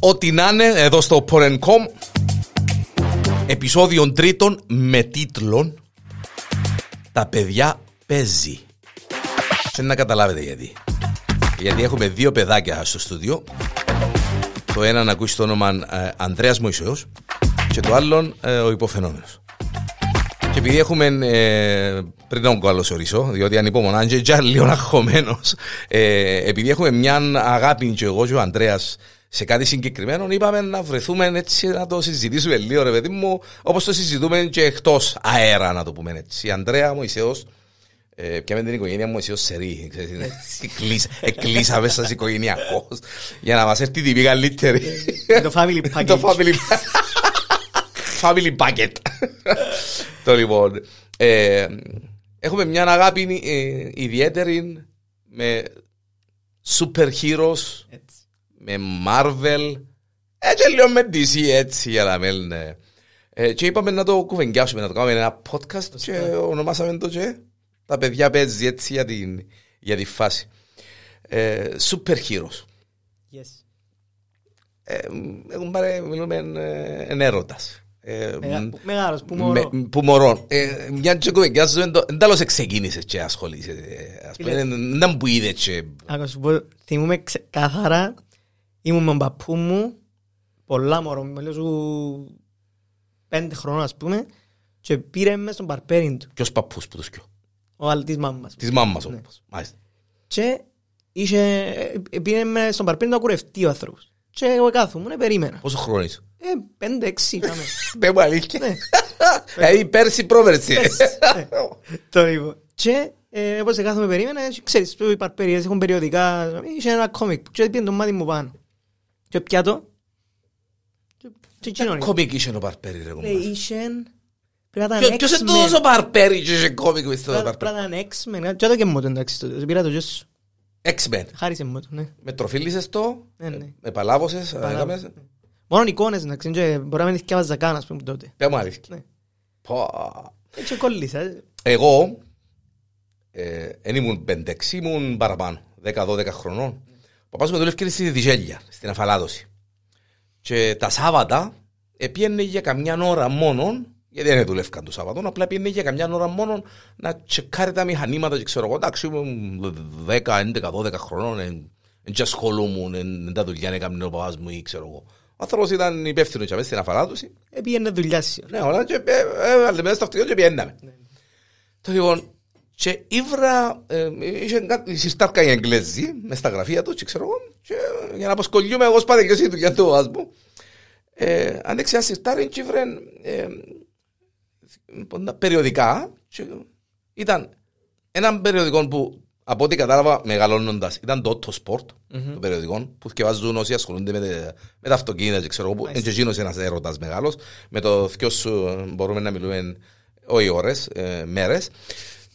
Ό,τι να είναι εδώ στο Porencom. Επισόδιο τρίτον με τίτλον Τα παιδιά παίζει Δεν να καταλάβετε γιατί. Γιατί έχουμε δύο παιδάκια στο στούντιο. Το ένα να ακούσει το όνομα ε, Ανδρέας Μωυσέος Και το άλλο ε, ο υποφαινόμενος. Και επειδή έχουμε, ε, πριν να τον καλωσορίσω, διότι ανυπομονά και και λίγο αγχωμένος, ε, επειδή έχουμε μια αγάπη και εγώ και ο Ανδρέας σε κάτι συγκεκριμένο, είπαμε να βρεθούμε έτσι να το συζητήσουμε λίγο, ρε παιδί μου, όπως το συζητούμε και εκτός αέρα, να το πούμε έτσι. Η Ανδρέα Μωυσέος, ε, πια με την οικογένεια μου εσύ ως σερή, εκκλείσαμε σας οικογενειακός, για να μας έρθει την καλύτερη. Το family package. Το family family bucket. Το λοιπόν. Ε, έχουμε μια αγάπη ε, ιδιαίτερη με super heroes, Έτσι. Με Marvel, έτσι λίγο με DC έτσι για να μένουν. Ε, και είπαμε να το κουβεντιάσουμε, να το κάνουμε ένα podcast και ονομάσαμε το και τα παιδιά παίζει έτσι για, την, για τη φάση. Ε, super heroes. Yes. Ε, έχουν πάρει, μιλούμε, ε, εν έρωτας. Ε, Μεγα- Μεγάλος που με- μωρό. που μωρό. Ε, Μια και κουβεντιάζουμε, εν το- εν τέλος ξεκίνησες και ασχολείσαι. ε, Ας πούμε, Φίλε. δεν δεν που είδες και... Άκου να σου πω, θυμούμαι ξεκάθαρα, ήμουν με τον παππού μου, πολλά μωρό, με λέω σου πέντε χρόνων ας πούμε, και πήρε μες στον παρπέρι του, Ποιος παππούς που τους κοιό. ο άλλος της μάμας. Της μάμας Ναι. όμως. Μάλιστα. Και είχε, ε, πήρε μες στον παρπέρι του να κουρευτεί ο άνθρωπος. Και εγώ κάθομαι, περίμενα. Πόσο χρόνο είσαι; Ε, πέντε, έξι, είχαμε. Δεν μου αλήθεια. Ναι. Δηλαδή πέρσι πρόπερσι. Ναι. Το λοιπόν. Και ε, όπως κάθομαι περίμενα, και ξέρεις, οι παρπέριες έχουν περιοδικά, είχε ένα κόμικ και πήγαινε το μάτι μου πάνω. Και πιάτο. Και- Και εκείνον είναι. Κόμικ είχε ο Παρπέρι ρε Λέει, κομμάτι. είχε... Πρέπει να Ποιος- ήταν Ποιος είναι X-Men. τόσο Παρπέρι και είχε κόμικ μες στο Πρέπει Παρπέρι; να ήταν X-Men. Και το και μου το εντάξει. το- Πήρα το γιος σου. X-Men. Χάρισε μου το, ναι. Με τροφίλησες το, Ναι, ναι. επαλάβωσες, Επαλάβωσες, έκαμες. ναι. Μόνο εικόνες, εντάξει, και μπορεί να μην θυκιάβαζα καν, ας πούμε, τότε. Δεν μου αλήθεια. Ναι. Πω. Έτσι κόλλησα. ε. Εγώ ε, εν ήμουν πεντεξ, ήμουν παραπάνω, 10-12 χρονών. Ο παπάς μου δουλεύκε στη Διζέλια, στην Αφαλάδωση. Και τα Σάββατα πήγαινε για καμιά ώρα μόνο, γιατί δεν δουλεύκαν το Σάββατο, απλά πήγαινε για καμιά ώρα μόνο να τσεκάρει τα μηχανήματα και ξέρω εγώ, εντάξει, ήμουν 10, 11, 12 χρονών, δεν και ασχολούμουν, δεν τα δουλειά έκαμε ο παπάς μου ή ξέρω εγώ. Ο άνθρωπος ήταν υπεύθυνος και μέσα στην Αφαλάδωση Ε, πήγαινε δουλειά σίγουρα. ναι, όλα και ε, έβαλε μέσα στο αυτοκίνητο και πιέναμε. Το λοιπόν, και ήβρα, ε, είχε κάτι, συστάρκα οι Εγγλέζοι μες στα γραφεία τους και ξέρω εγώ, και για να αποσκολιούμε εγώ σπάτε και εσύ του για το άσμο. Ε, άνοιξε ένα σιρτάρι και ήβρε ε, ποντα- περιοδικά και ήταν ένα περιοδικό που από ό,τι κατάλαβα μεγαλώνοντας ήταν το Autosport, το περιοδικό που θυκευάζουν όσοι ασχολούνται με, τε- με τα αυτοκίνητα και ξέρω εγώ, που είναι και εκείνος ένας έρωτας μεγάλος, με το θκιο σου ε, μπορούμε να μιλούμε όχι ώρες, ε, μέρες,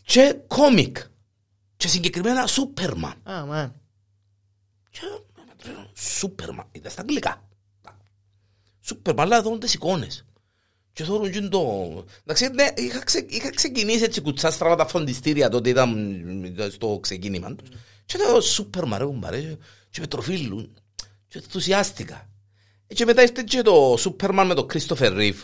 και κόμικ, και συγκεκριμένα Σούπερμαν. Α, μαν. Και Σούπερμαν, ήταν στα αγγλικά. Σούπερμαν, αλλά δουν τις εικόνες. Και θεωρούν και το... Εντάξει, ναι, είχα, ξε, είχα ξεκινήσει έτσι κουτσά στραβά τα φροντιστήρια τότε ήταν μ, στο ξεκίνημα τους. Και λέω Σούπερμαν ρε κουμπάρε και- και με τροφίλουν. Και ενθουσιάστηκα. Ε, Και μετά ήρθε και το Σούπερμαν με το Κρίστοφερ Ρίβ.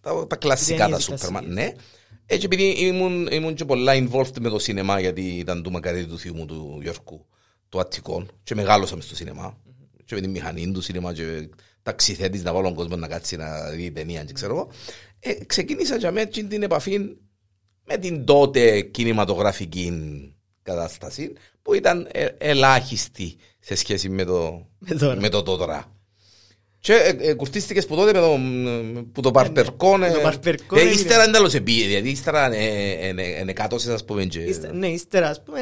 Τα, τα κλασικά τα Ταινίες Σούπερμαν, κλασικές. ναι. Έτσι επειδή ήμουν, ήμουν και πολλά involved με το σινεμά γιατί ήταν του μακαρίτη του θείου μου του Γιώργου του Αττικών και μεγάλωσα μες στο σινεμά και με τη μηχανή του σινεμά και ταξιθέτης να βάλω τον κόσμο να κάτσει να δει ταινία και ξέρω εγώ ε, ξεκίνησα και με έτσι την επαφή με την τότε κινηματογραφική κατάσταση που ήταν ε, ελάχιστη σε σχέση με το, Με τώρα. με το τώρα. Και ε, ε, κουρτίστηκες που τότε με το, μ, που το παρπερκόν. με το ε, παρπερκόν ε, έγινε. Ύστερα εντάλλως επίε, δηλαδή ύστερα ε, ενεκάτωσες ας πούμε και... Ύστε- Ναι, ύστερα, ας πούμε,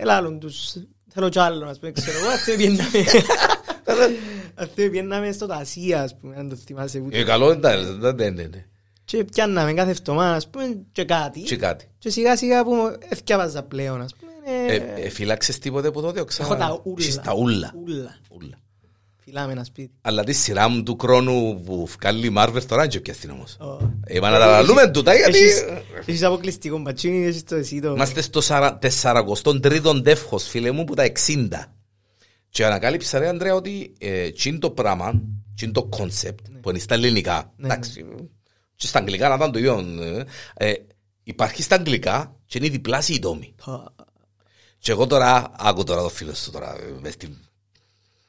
ελάλλον τους. Θέλω κι άλλο, ας πούμε, ξέρω εγώ, αυτή πιέναμε. Αυτή πιέναμε στο Τασία, ας πούμε, αν το θυμάσαι. που- Ε, καλό ήταν, ναι, ναι, ναι. Και πιάνναμε κάθε εβδομάδα, ας πούμε, και κάτι. Και κάτι. Και σιγά σιγά που εθιάβαζα πλέον, ας πούμε. Ε, ε, ε, Φυλάξες τίποτε που τότε, ξανά. Έχω τα ούλα. Φυλάμε ένα σπίτι. Αλλά τη σειρά μου του χρόνου που βγάλει η Marvel τώρα δεν πιάστην όμως. Ω. Είπα να τα λαλούμε τούτα γιατί... Έχεις- Έχεις αποκλειστικό μπατσίνι, έχεις το εσύ το... Είμαστε στο 43ο τεύχος φίλε μου που τα 60. Και ανακάλυψα ρε Ανδρέα ότι ε, τι είναι το πράγμα, τι είναι το κόνσεπτ που είναι στα ελληνικά. Ναι, Εντάξει, και στα αγγλικά να ήταν το ίδιο. ε, ε, υπάρχει στα αγγλικά και είναι διπλάσιοι οι τόμοι. Πα. Και εγώ τώρα, άκου τώρα το φίλο σου τώρα, μες στην,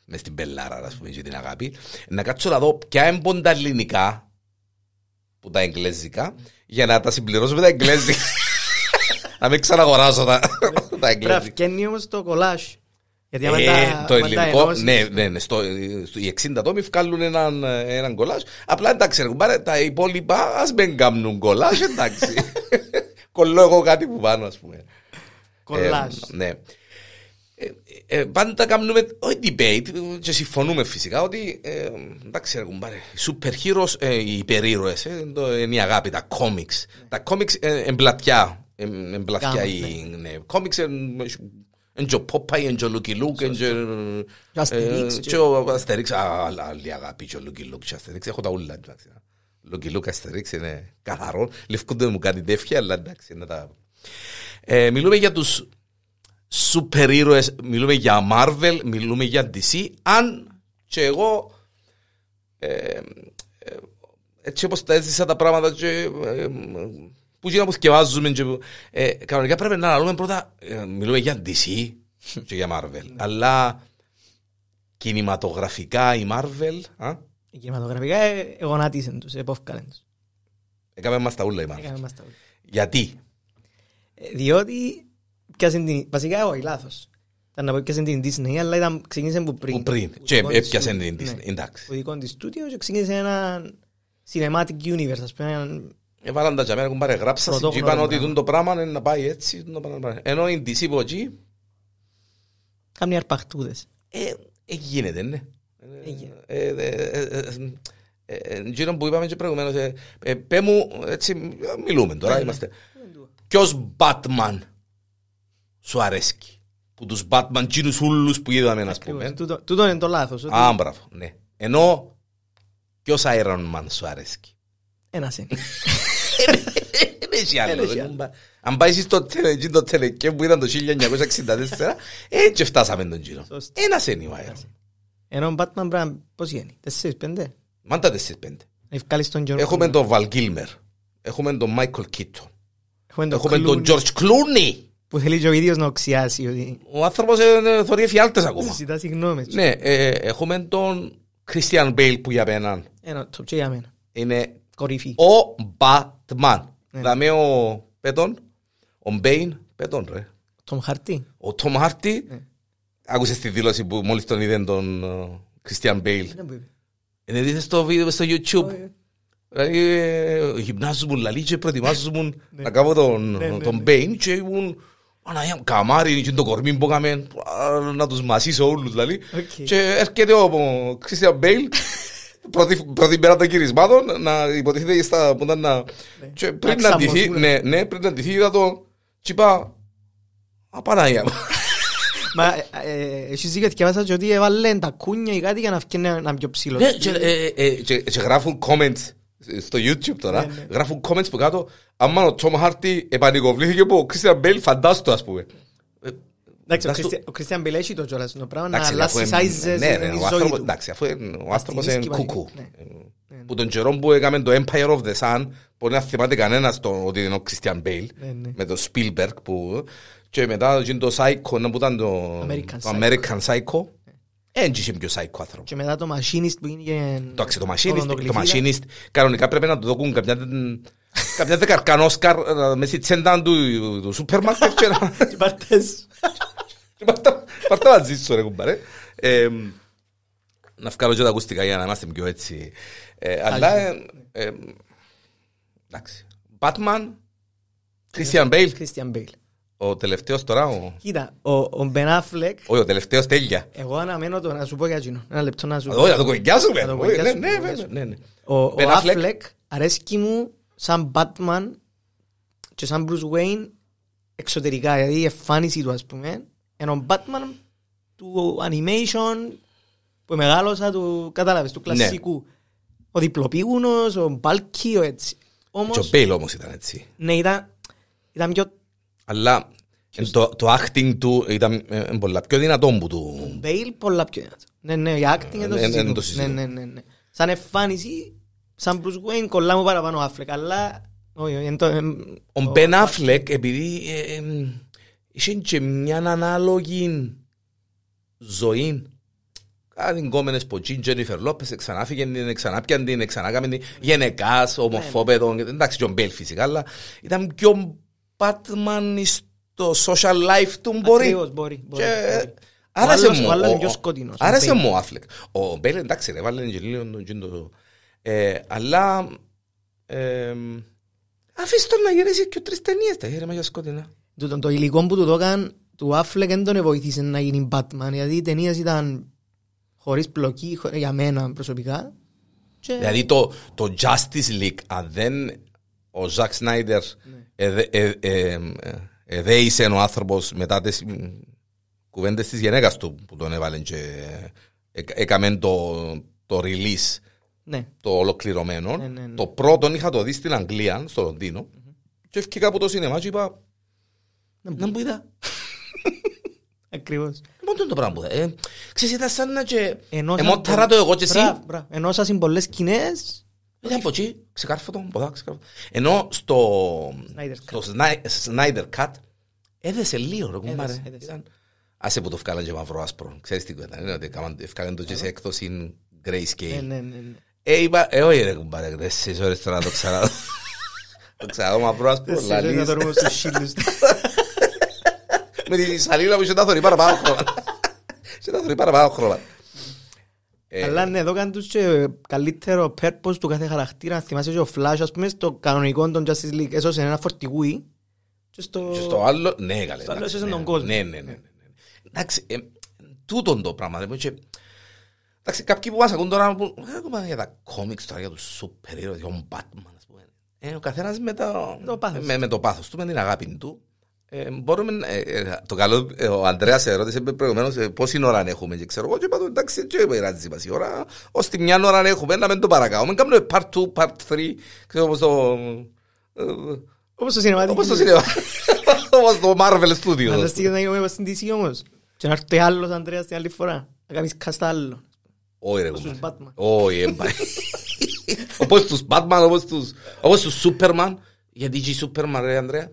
μες στην πελάρα, ας πούμε, και την αγάπη, να κάτσω να δω ποια είναι τα ελληνικά που τα εγγλέζικα, για να τα συμπληρώσω με τα εγγλέζικα. να μην ξαναγοράσω τα, τα Πρέπει να εγγλέζικα. φκένει όμως το κολάζ. Γιατί άμα Ε, τα- το άμα τα ελληνικό, ενώσεις- ναι, ναι, ναι, στο, στο, οι 60 τόμοι βγάλουν έναν, έναν κολλάζ. Απλά εντάξει, ρε κουμπάρε, τα υπόλοιπα ας μην κάνουν κολλάζ, εντάξει. Κολλώ εγώ κάτι που πάνω, ας πούμε. Κολλάζ. Ε, ναι. Ε, ε, πάντα κάνουμε, όχι debate, και συμφωνούμε φυσικά ότι, ε, εντάξει ρε κουμπάρε, οι super heroes, ε, οι υπερήρωες, ε, το- είναι η αγάπη, τα comics. Τα comics ε, εμπλατιά, ε, εμπλατιά Κάμουν, οι ναι. comics, είναι και ο Popeye, είναι και ο Lucky Luke, είναι και Και ο Asterix ε, και- και ο Asterix, α, άλλα- άλλη αγάπη και ο Lucky Luke και ο Asterix, έχω τα ούλα, εντάξει. Lucky Luke, Asterix είναι καθαρό, λευκούνται μου κάτι τέφια, αλλά εντάξει, είναι τα... Ε, μιλούμε για τους σούπερ ήρωες, μιλούμε για Marvel, μιλούμε για DC, αν και εγώ ε, ε, έτσι όπως τα έζησα τα πράγματα και, ε, που γίνα που σκευάζουμε και, που- ε, κανονικά πρέπει να αναλύουμε πρώτα, ε, μιλούμε για DC και για Marvel, αλλά κινηματογραφικά η Marvel, α, Οι κινηματογραφικά ε, εγωνάτισαν τους, επόφκαλαν τους. έκαμε μας τα ούλα η Marvel. Έκαμε μας τα όλα. Γιατί, Ε, Διότι πιάσαν την... Βασικά όχι λάθος. Ήταν να πω πιάσαν την Disney, αλλά ήταν, ξεκίνησε που πριν. που πριν, Που και δικό της έπιασε στούντιο. την Ναι. Disney, εντάξει. Που δικό της στούντιο και ξεκίνησε ένα cinematic universe, ας πούμε. έναν- Έβαλαν τα τζαμένα κουμπάρε, γράψα και Πρωτόγνωρο είπαν ότι πράγμα. τούν το πράγμα είναι να πάει έτσι, τούν το πράγμα να πάει. Ενώ η DC από εκεί, Κάμνοι αρπαχτούδες. ε, ε, γίνεται, ναι. Έγινε. Ε, ε, ε, ε, ε, ε, Εκείνο που είπαμε και προηγουμένως, ε, ε, πέ μου, έτσι, μιλούμε τώρα, Ναι, είμαστε. Ποιος Batman; Σου αρέσκει, που τους Batman τσίνους ούλους που είδαμε, ας Ακριβώς. πούμε. Τούτο- Τούτο είναι το λάθος. ότι Α, μπράβο, ναι. Ενώ, ποιος Iron Man σου αρέσκει; Ένας είναι. Δεν έχει άλλο. Δεν έχει δεν άλλο. μπα- Αν πάει στο τελε- εκεί το τελεκέ που ήταν το 1964, έτσι φτάσαμε τον γύρο. Σωστά. Ένας είναι ο Iron. Ενώ ο Batman πρέπει να... Πώς γίνει, τέσσερις, πέντε; Μάντα 4-5. Να βγάλεις τον George Έχουμε Clooney. τον Val Kilmer. Έχουμε τον Michael Keaton. Έχουμε τον Έχουμε τον Clooney, George Clooney. Που θέλει και ο ίδιος να οξιάσει ότι Ο άνθρωπος ε, θωρεί εφιάλτες ακόμα. ζητά συγγνώμη. Ναι, ε, έχουμε τον Christian Bale που για μένα Ένα το και για μένα. είναι Κορυφή. ο Batman. Ναι. Δαμε ο Πέτον, ο Μπέιν, Πέτον ρε. Τον Χαρτί. Ο Τόμ Χάρτι, Ναι. άκουσες τη δήλωση που μόλις τον είδε τον ε, Christian Bale; Δεν μου είπε. Είναι δείτε στο βίντεο στο YouTube. Όχι. Δηλαδή, ε, γυμνάζουν λαλί και προετοιμάζουν να κάνω τον, Ναι, ναι, τον ναι. Bane και ήμουν Παναγία μου, καμάρι και το κορμί που έκαμε α, να τους μασίσω όλους δηλαδή. Οκ. Και έρχεται ο ο Christian Bale πρώτη, πρώτη μέρα των γυρισμάτων να υποτίθεται στα που ήταν να... Και πριν Να να ντυθεί, ξαμωθούν. ναι, ναι, πριν να ντυθεί είδα το και είπα «Α, Παναγία μου». Μα ε, ε, εσείς είχατε διαβάσα και ότι έβαλε τα κούνια ή κάτι για να βγει να πιο ψηλός. Ναι, και, ε, ε, και, και γράφουν comments στο YouTube τώρα. Ναι, ναι. Γράφουν comments που κάτω. άμα ο Tom Hardy επανικοβλήθηκε από ο Christian Bale, φαντάστο ας πούμε. Εντάξει, ο εντάξει, Christian- ο Christian Bale έχει το κιόλας το πράγμα να Εντάξει, αλλάσει αφού είναι- sizes ναι, ρε, είναι η ο ζωή άνθρωπος- του. Εντάξει, αφού είναι- ο άνθρωπος Αστυνίσκει είναι πάλι. κουκού. Ναι. Ε, Που τον καιρό που έκαμε το Empire of the Sun, μπορεί να θυμάται κανένας το, ότι είναι ο Christian Bale, Ναι, ναι. με το Spielberg που... Και μετά εκείνο το Psycho, να που ήταν το, American το Psycho. American Psycho. Δεν είχε πιο psycho άνθρωπο. Και μετά το Machinist που είναι... Εντάξει, το Machinist, το οδοντοκλειφίδα. Machinist κανονικά πρέπει να του δώκουν κάποια, κάποια δεκαρκάν Όσκαρ ε, μες στη τσέντα του, του σούπερ μάρκετ και να... Και πάρτες. και πάρτα- Πάρτα μαζί σου ρε κουμπάρε. Ε, Να βγάλω και τα ακουστικά για να είμαστε πιο έτσι. Ε, Αλλά, ε, ε, εντάξει. Batman, Christian Bale, Christian Bale. Ο τελευταίος τώρα, ο, Κοίτα, ο, ο Ben Affleck, όχι, ο τελευταίος τέλεια. εγώ αναμένω το να σου πω για εκείνο. Ένα λεπτό να σου Όχι, να το κογκιάσουμε. Να το Όχι, Ναι, κογκιάσουμε, ναι, το βέβαια, κογκιάσουμε. ναι, ναι. Ο, ο Ben Affleck. Affleck αρέσκει μου σαν Batman και σαν Bruce Wayne εξωτερικά, δηλαδή η εμφάνιση του ας πούμε, ενώ ο Batman του animation που μεγάλωσα του, κατάλαβες, του κλασσικού. Ο διπλοπίγουνος, ο μπάλκι, ο έτσι. Και ο Όμως, Bale όμως ήταν έτσι. ναι, ήταν, ήταν πιο Αλλά Ε, Το, το acting του ήταν ε, ε, πολλά πιο δυνατό που του. Μπέιλ πολλά πιο δυνατό. Ναι, ναι, η acting Ε, είναι το ναι, ναι, συζητούμε. το συζητούμε. Ναι, ναι, ναι, ναι. Σαν εμφάνιση, σαν Bruce Wayne, κολλά μου παραπάνω ο Affleck, αλλά... όχι, όχι, είναι το- ε, Ο Μπεν Αφλεκ, επειδή ε, ε, είχε και μια ανάλογη ζωή. Κάτι κόμενες που την Τζένιφερ Λόπες, ξανάφυγε την, ξανάπιαν την, ξανάκαμε την, γενεκάς, ομοφόπεδο, εντάξει και ο Μπέλ φυσικά, αλλά ήταν πιο Batman στο social life του μπορεί. Ακριβώς, μπορεί, μπορεί, Και μπορεί. άρεσε Ο άλλος- μου. ο άλλος είναι ο- πιο σκοτεινός, ο Άρεσε Μπέιλ. μου ο Αφλεκ. Ο Μπέλ εντάξει ρε, βάλε και λίγο τον τζίντο. Ε, Αλλά ε, αφήστε τον να γυρίσει και τρεις ταινίες τα γέρεμα για σκοτεινά. Τούτον το υλικό που του δώκαν του Affleck δεν τον βοήθησε να γίνει Batman γιατί οι ταινίες ήταν χωρίς πλοκή χω- για μένα προσωπικά και Δηλαδή το, το Justice League, αν δεν ο Ζακ Σνάιντερ εδέησε ο άνθρωπος μετά τις μ, κουβέντες της γυναίκας του που τον έβαλε και ε, έκαμε το, το release ναι, το ολοκληρωμένο. Ναι, ναι, ναι. Το πρώτο είχα το δει στην Αγγλία, στο Λονδίνο και έφυγα από το σινεμά και είπα να μου είδα. ακριβώς. Μόνο το πράγμα που είδα. Ε, Ξέρεις, ήταν σαν να και Ενώ σαν εμόταρα πολλ- το εγώ και εσύ. Μπράβο, μπράβο. Ενώ σας είναι πολλές σκηνές Ήταν από εκεί, ξεκάρφω το, ποδά, ξεκάρφω. Ενώ στο, Snyder στο Sni- Snyder Cut έδεσε λίγο ρε κουμπάρε. Έδεσε, έδεσε. Ήταν- Άσε που το βγάλαν και μαύρο άσπρο. Ξέρεις τι κουβέντα είναι, ότι έκαναν- ευκάλαν το και σε έκδοση ναι, grayscale. ναι, ναι, ναι. Ε, είπα, ε, όχι ρε κουμπάρε, τέσσερις ώρες τώρα να το ξαναδώ. Το ξαναδώ μαύρο άσπρο, Τέσσερις να λαλείς. το ρούμε στους σύλλους. Με τη σαλίλα που είχε τα θωρεί παραπάνω χρόνια. Είχε τα θωρεί παραπάνω χρόνια. Ε, Αλλά ναι, εδώ κάνουν τους και καλύτερο purpose του κάθε χαρακτήρα. Αν θυμάσαι και ο Flash, ας πούμε, στο κανονικό των Justice League έσωσε ένα φορτηγούι και στο... Και στο άλλο, ναι, καλέ. Στο άλλο εντάξει, έσωσε ναι, τον κόσμο. Ναι, ναι, ναι. ναι, ναι. Εντάξει, ε, τούτον το πράγμα. δεν και- Εντάξει, κάποιοι που μας ακούν τώρα, που, ε, ακόμα για τα κόμιξ τώρα, για τους σούπερ ήρωες, για τον Batman, ας πούμε. Ε, ο καθένας με το, Το πάθος. με, με το πάθος του, με την αγάπη του. Ε, μπορούμε, να- ε, ε, το καλό, ε, ο Ανδρέας ερώτησε προηγουμένως ε, πόση ώρα έχουμε και ξέρω εγώ και είπα του εντάξει και πειράζει μας η ώρα ως τη μια ώρα έχουμε να μην το παρακάουμε κάνουμε part 2, part 3 ξέρω όπως το ε, Όπως το σινεμά. όπως το σινεμά όπως το Marvel Studios Φανταστείτε να γίνουμε στην DC όμως. Και να έρθει άλλος Ανδρέας την άλλη φορά. Να κάνεις κάστα άλλο. Όχι ρε Όπως τους κουμπάρε. Batman. Όχι, ε, πάει. Όπως τους Batman, όπως τους, όπως τους Superman. Γιατί και οι Superman, ρε Ανδρέα.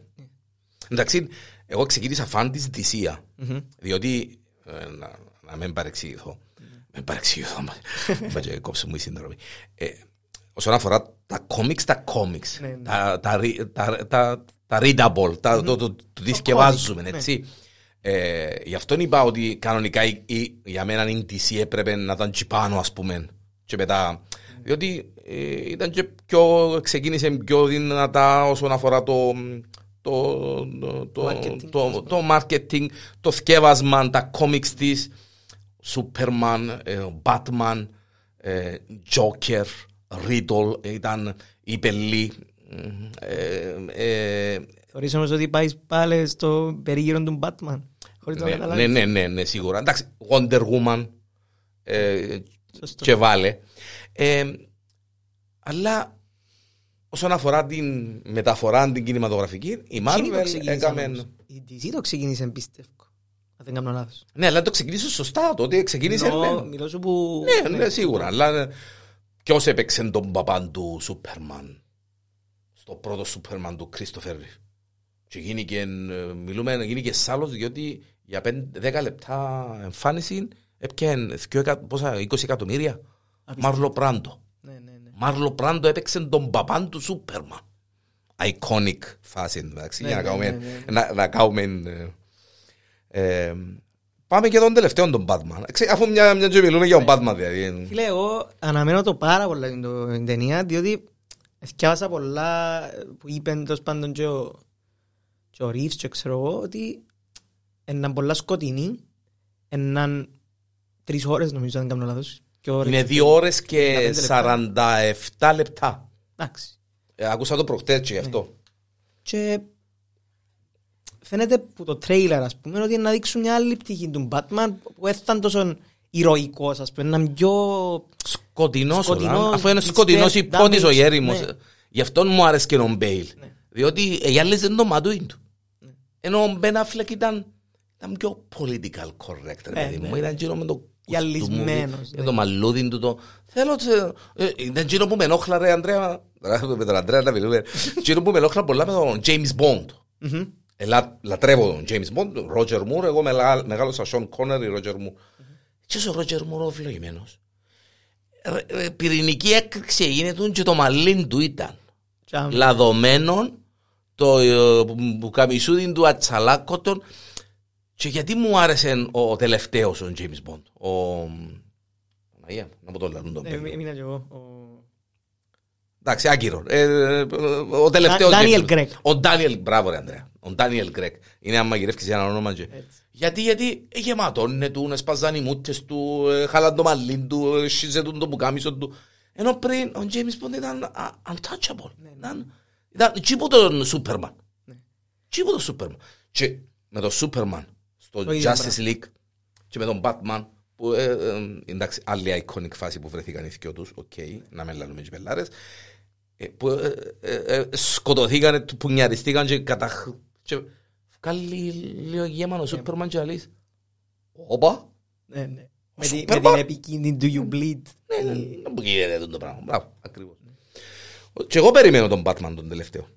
Εντάξει, εγώ ξεκίνησα φαν της DC. Διότι, ε, να, να μην παρεξηγηθώ. Μην παρεξηγηθώ, μα μα και κόψε μου η σύνδρομη. Ε, Όσον αφορά τα comics, τα comics, Ναι, ναι. τα, τα, re- τα, τα, τα readable, τα, το, το, το, τι σκευάζουμε, comic, ναι. έτσι. Ε, γι' αυτό είπα ότι κανονικά η, η, για μένα η DC έπρεπε να ήταν τσι πάνω ας πούμε και μετά διότι ε, ήταν και πιο, ξεκίνησε πιο δυνατά όσον αφορά το το, το, το, Marketing. το, το marketing, το σκεύασμα, τα comics της Superman, ε, Batman, ε, Joker, Riddle, ήταν η πελή ε, ε, Θεωρείς όμως ότι πάεις πάλι στο περίγυρο του Batman. Χωρίς να ναι, καταλάβεις. ναι, ναι, ναι, ναι, σίγουρα. Εντάξει, Wonder Woman ε, Σωστό. και βάλε. Ε, αλλά όσον αφορά την μεταφορά την κινηματογραφική, η Εκείνοι το Marvel ξεκίνησαν έκαμε... όμως. Η DC το ξεκίνησε πιστεύω. Αν δεν κάνω λάθος. Ναι, αλλά το ξεκίνησε σωστά. Τότε ξεκίνησε. Μιλώ- Ναι, Μιλώ σου που... ναι, ναι, σίγουρα. Αλλά ποιος έπαιξε τον παπάν του Σούπερμαν; Στο πρώτο Σούπερμαν του Κρίστοφερ. Και γίνηκε, ε, μιλούμε, γίνηκε σάλος διότι για 5-10 λεπτά εμφάνιση έπιαν δυο εκα- πόσα, 20 εκατομμύρια. Μάρλο Πράντο. Ναι, ναι, ναι. Μάρλο Πράντο έπαιξε τον παπάν του Σούπερμαν. Iconic φάση, εντάξει, Ναι, για να ναι, κάνουμε, ναι, να, να κάνουμε ε, ε, πάμε και τον τελευταίο τον Batman. Ξέ, αφού μια, μια και μιλούμε για τον Batman, δηλαδή. Φίλε, εγώ αναμένω το πάρα πολλά την, το- την ταινία, διότι θυκιάβασα πολλά που είπαν τέλος πάντων και ο, και ο Ρίβς και ξέρω εγώ, ότι είναι πολλά σκοτεινή, είναι τρεις ώρες νομίζω, αν δεν κάνω λάθος. Και ώρες. Είναι δύο ώρες και 15 λεπτά. 47 λεπτά. Εντάξει. Ε, άκουσα το προχτές και γι' αυτό. Και φαίνεται που το τρέιλερ, ας πούμε, ότι είναι να δείξουν μια άλλη πτυχή του Batman που δεν ήταν τόσο ηρωικός, ας πούμε, να είναι πιο... Σκοτεινός, Σκοτεινός, όλα. αφού είναι mr. σκοτεινός υπότης ο Damage, γέριμος. ναι. Γι' αυτό μου άρεσε και ο Μπέιλ. Διότι οι άλλες δεν το ματούιν του. Ενώ ο Μπεν Αφλεκ ήταν, ήταν πιο political correct, ρε Ε, παιδί μου. ναι. Ήταν γύρω με το Γυαλισμένος, κουστούμι, ναι. το μαλλούδι του το... Θέλω... τε- ε, Ήταν γύρω που με ενόχλα ρε Ανδρέα. Τώρα Με τον Ανδρέα να μιλούμε. Γύρω που με ενόχλα πολλά με τον James Bond. Μμμ. Ελά, λατρεύω τον James Bond, Roger Moore, εγώ μελά- μεγάλωσα Sean Connery, Roger Moore. Και ο Roger Moore ο ευλογημένος. Ρε, ρε, Πυρηνική έκρηξη έγινε του και το μαλλίν του ήταν Τσάμ. λαδωμένο το ε, που καμισούδιν του ατσαλάκωτον και γιατί μου άρεσε ο, ο τελευταίος ο James Bond; Ο Παναγία, να πω το λαλούν τον Ε, παιδί. Έμεινα κι εγώ. ο- Εντάξει, άγκυρο. Ε, ε, ο τελευταίος Daniel James Bond. Craig. Ο Daniel, μπράβο ρε Ανδρέα. Ο Daniel Craig. Είναι αν μαγειρεύκεις ένα όνομα και... Έτσι. Γιατί, γιατί ε, γεματώνε του, ε, σπαζάν οι μούτες του, ε, χάλαν το μαλλίν του, ε, σύζετουν το πουκάμισο του. Ενώ πριν ο James Bond ήταν α, untouchable. Ήταν, ήταν τσίπου τον Σούπερμαν. Τσίπου τον Σούπερμαν. Και με τον Σούπερμαν στο Το ίδιο Justice League και με τον Batman που ε, ε, εντάξει άλλη iconic φάση που βρεθήκαν οι δυο τους, οκ, να μην λαλούμε και πελάρες, ε, που ε, ε, ε, σκοτωθήκαν, πουνιαριστήκαν και καταχ... και βγάλει λίγο γέμανο ο Σούπερμαν και αλείς Όπα, Ναι, ναι. Με τη- με Σούπερμαν. την επικίνδυνη Do You Bleed. ναι, ναι, δεν μου γίνεται αυτό το πράγμα. Μπράβο, ακριβώς. Και εγώ περιμένω τον Batman τον τελευταίο.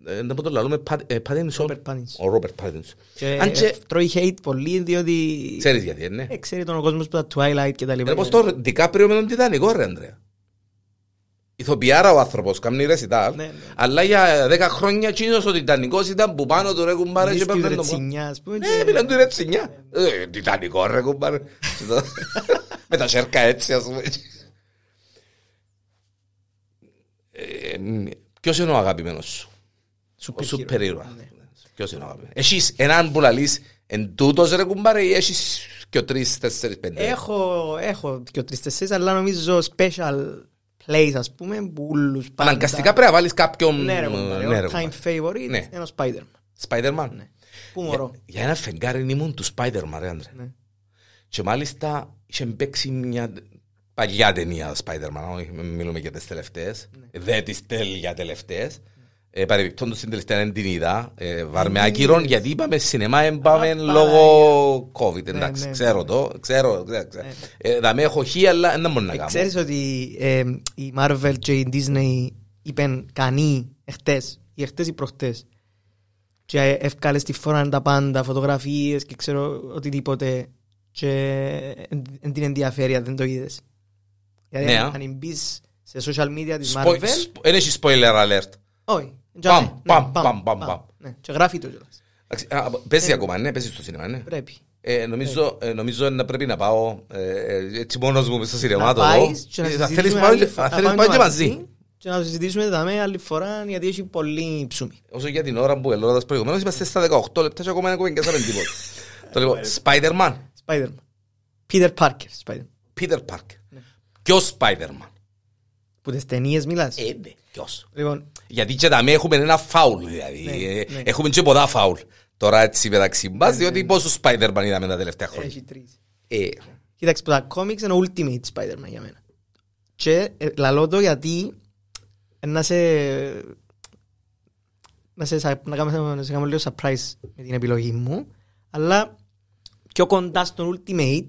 Ναι. Ε, Να πω το λαλούμε Pattinson. Robert Pattinson. Ο Ρόμπερτ Pattinson. Και Αν και τρώει hate πολύ διότι ξέρεις γιατί, ε, ναι. ε, ξέρει τον ο κόσμος που τα Twilight και τα λοιπά. Είναι πως το Δικάπριο με τον Τιτανικό ρε Ανδρέα. Ηθοποιάρα ο άνθρωπος, κάνει ρεσιτάλ, Ναι, ναι. αλλά για 10 χρόνια εκείνος ο Τιτανικός ήταν που πάνω του ρε κουμπάρε και Δίσκης παίρνε το ρετσινιά, ας πούμε, Ναι, και- μιλάνε του ρετσινιά. Ε, Τιτανικό ρε κουμπάρε. Με τα σέρκα έτσι ας πούμε. Ε, Ποιος είναι ο αγαπημένος σου, ο Super σούπερ hero. ήρωα. Ναι. Ποιος είναι ο αγαπημένος. Έχεις έναν που λαλείς εν τούτος ρε κουμπάρε ή έχεις και ο τρεις, τέσσερις, πέντε; Έχω, έχω και τρεις τεσσέρις, αλλά νομίζω special place, ας πούμε, που ούλους πάντα. Αναγκαστικά πρέπει να βάλεις κάποιον... Ναι, ρε, ε, κουμπάρε, ναι, ο ρε, time κουμπάρε. favorite, Ναι. ένας Spider-Man. Spider-Man; Ναι. Πού μωρώ. Για ένα φεγγάρι ήμουν του Spider-Man, ρε άντρε. Ναι. Και μάλιστα είχε παίξει μια παλιά ταινία Spider-Man, όχι, μιλούμε για τις τελευταίες, Ναι. δεν τις τέλεια τελευταίες. Ε, Παρεμπιπτόντως την τελευταία δεν την είδα, ε, βάρ με Ναι, άκυρον, είδες. γιατί είπαμε σινεμά εμπάμε Α, λόγω COVID, εντάξει, ναι, ξέρω ναι. το, ξέρω, ξέρω, ξέρω. Ε, Θα με έχω χει, αλλά δεν μπορεί να Ε, κάνω. Ξέρεις ότι ε, η Marvel και η Disney είπαν κανεί εχθές ή εχθές ή προχτές και εύκαλες στη φορά τα πάντα, φωτογραφίες και ξέρω οτιδήποτε και δεν την ενδιαφέρει αν δεν το είδες. Γιατί Ναι, αν- α. αν μπεις σε social media της Σπο- Marvel, σπο- Δεν έχει spoiler alert. όχι. Παμ, Ναι, παμ, παμ, παμ, παμ. Ναι, και γράφει το κιόλας. Εντάξει, α, Παίζει ακόμα, ναι, παίζει στο σινεμά, ναι. Πρέπει. Ε, νομίζω, ε, νομίζω να πρέπει να πάω ε, ε, έτσι μόνος μου μες στο σινεμά Να το δω. πάεις και να Ε, Θα θέλεις συζητήσουμε πάω άλλη και- φορά- θα να θέλεις πάμε πάω και μαζί. και να το συζητήσουμε δαμέ άλλη φορά γιατί έχει πολύ ψούμι. Όσο για την ώρα που ελώντας προηγουμένως είμαστε στα 18 λεπτά και ακόμα δεν κουβεντιάσαμε τίποτα. Το λοιπόν, Spider-Man, Spider-Man. Peter Parker, Spider-Man. Peter Parker. Ποιος Spider-Man; Που τις ταινίες μιλάς. Ε, ναι, ποιος; Λοιπόν, Γιατί και τα με έχουμε ένα φάουλ, δηλαδή. Ναι, Ε, ναι. Έχουμε και πολλά φάουλ. Τώρα έτσι μεταξύ μας, διότι πόσους Spider-Man είδαμε τα τελευταία χρόνια. έχει τρεις. Ε, Κοίταξε, που τα κόμιξ είναι ο ultimate Spider-Man για μένα. Και ε, λαλώ το γιατί ε, να σε... Να σε, σα- να κάνω, να σε κάνω λίγο surprise με την επιλογή μου, αλλά πιο κοντά στον ultimate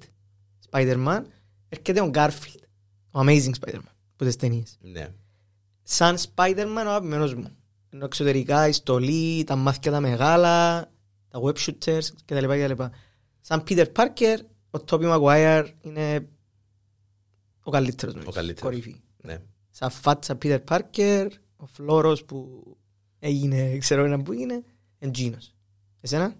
Spider-Man έρχεται ο Garfield, ο Amazing Spider-Man, που τις ταινίες. ναι. Σαν Spider-Man ο αγαπημένος μου. Ενώ εξωτερικά η στολή, τα μάτια τα μεγάλα, τα web shooters κτλ. κτλ. Σαν Peter Parker, ο Tobey Maguire είναι ο καλύτερος νομίζω. Ο καλύτερος. Κορυφή. ναι. Σαν φάτσα Peter Parker, ο Φλόρος που έγινε, ξέρω ένα που είναι, εντζίνος. Εσένα;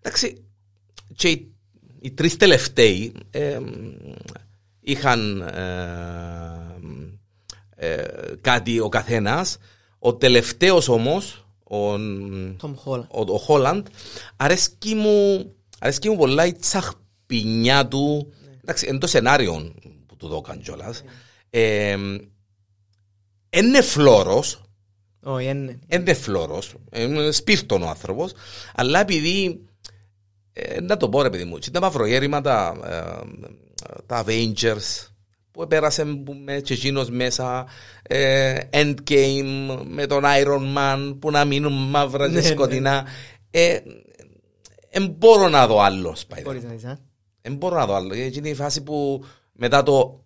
Εντάξει, και οι, οι τρεις τελευταίοι ε, είχαν ε, ε, κάτι ο καθένας. Ο τελευταίος όμως, ο, Tom Holland. ο, ο Χόλαντ, αρέσκει μου, αρέσκει μου πολλά η τσαχπινιά του, εντάξει, εν το σενάριο που του δώκαν κιόλας. Ε, είναι φλόρος, Όχι, είναι. είναι φλόρος, είναι σπίρτον ο άνθρωπος, αλλά επειδή, ε, να το πω ρε παιδί μου, και τα μαυρογέρημα, τα, ε, τα Avengers, που πέρασε με και εκείνος μέσα ε, Endgame με τον Iron Man που να μείνουν μαύρα και Ναι, ναι. σκοτεινά ε, εν μπορώ να δω άλλο Spider-Man Μπορείς να δεις, α. εν μπορώ να δω άλλο εκείνη είναι η φάση που μετά το,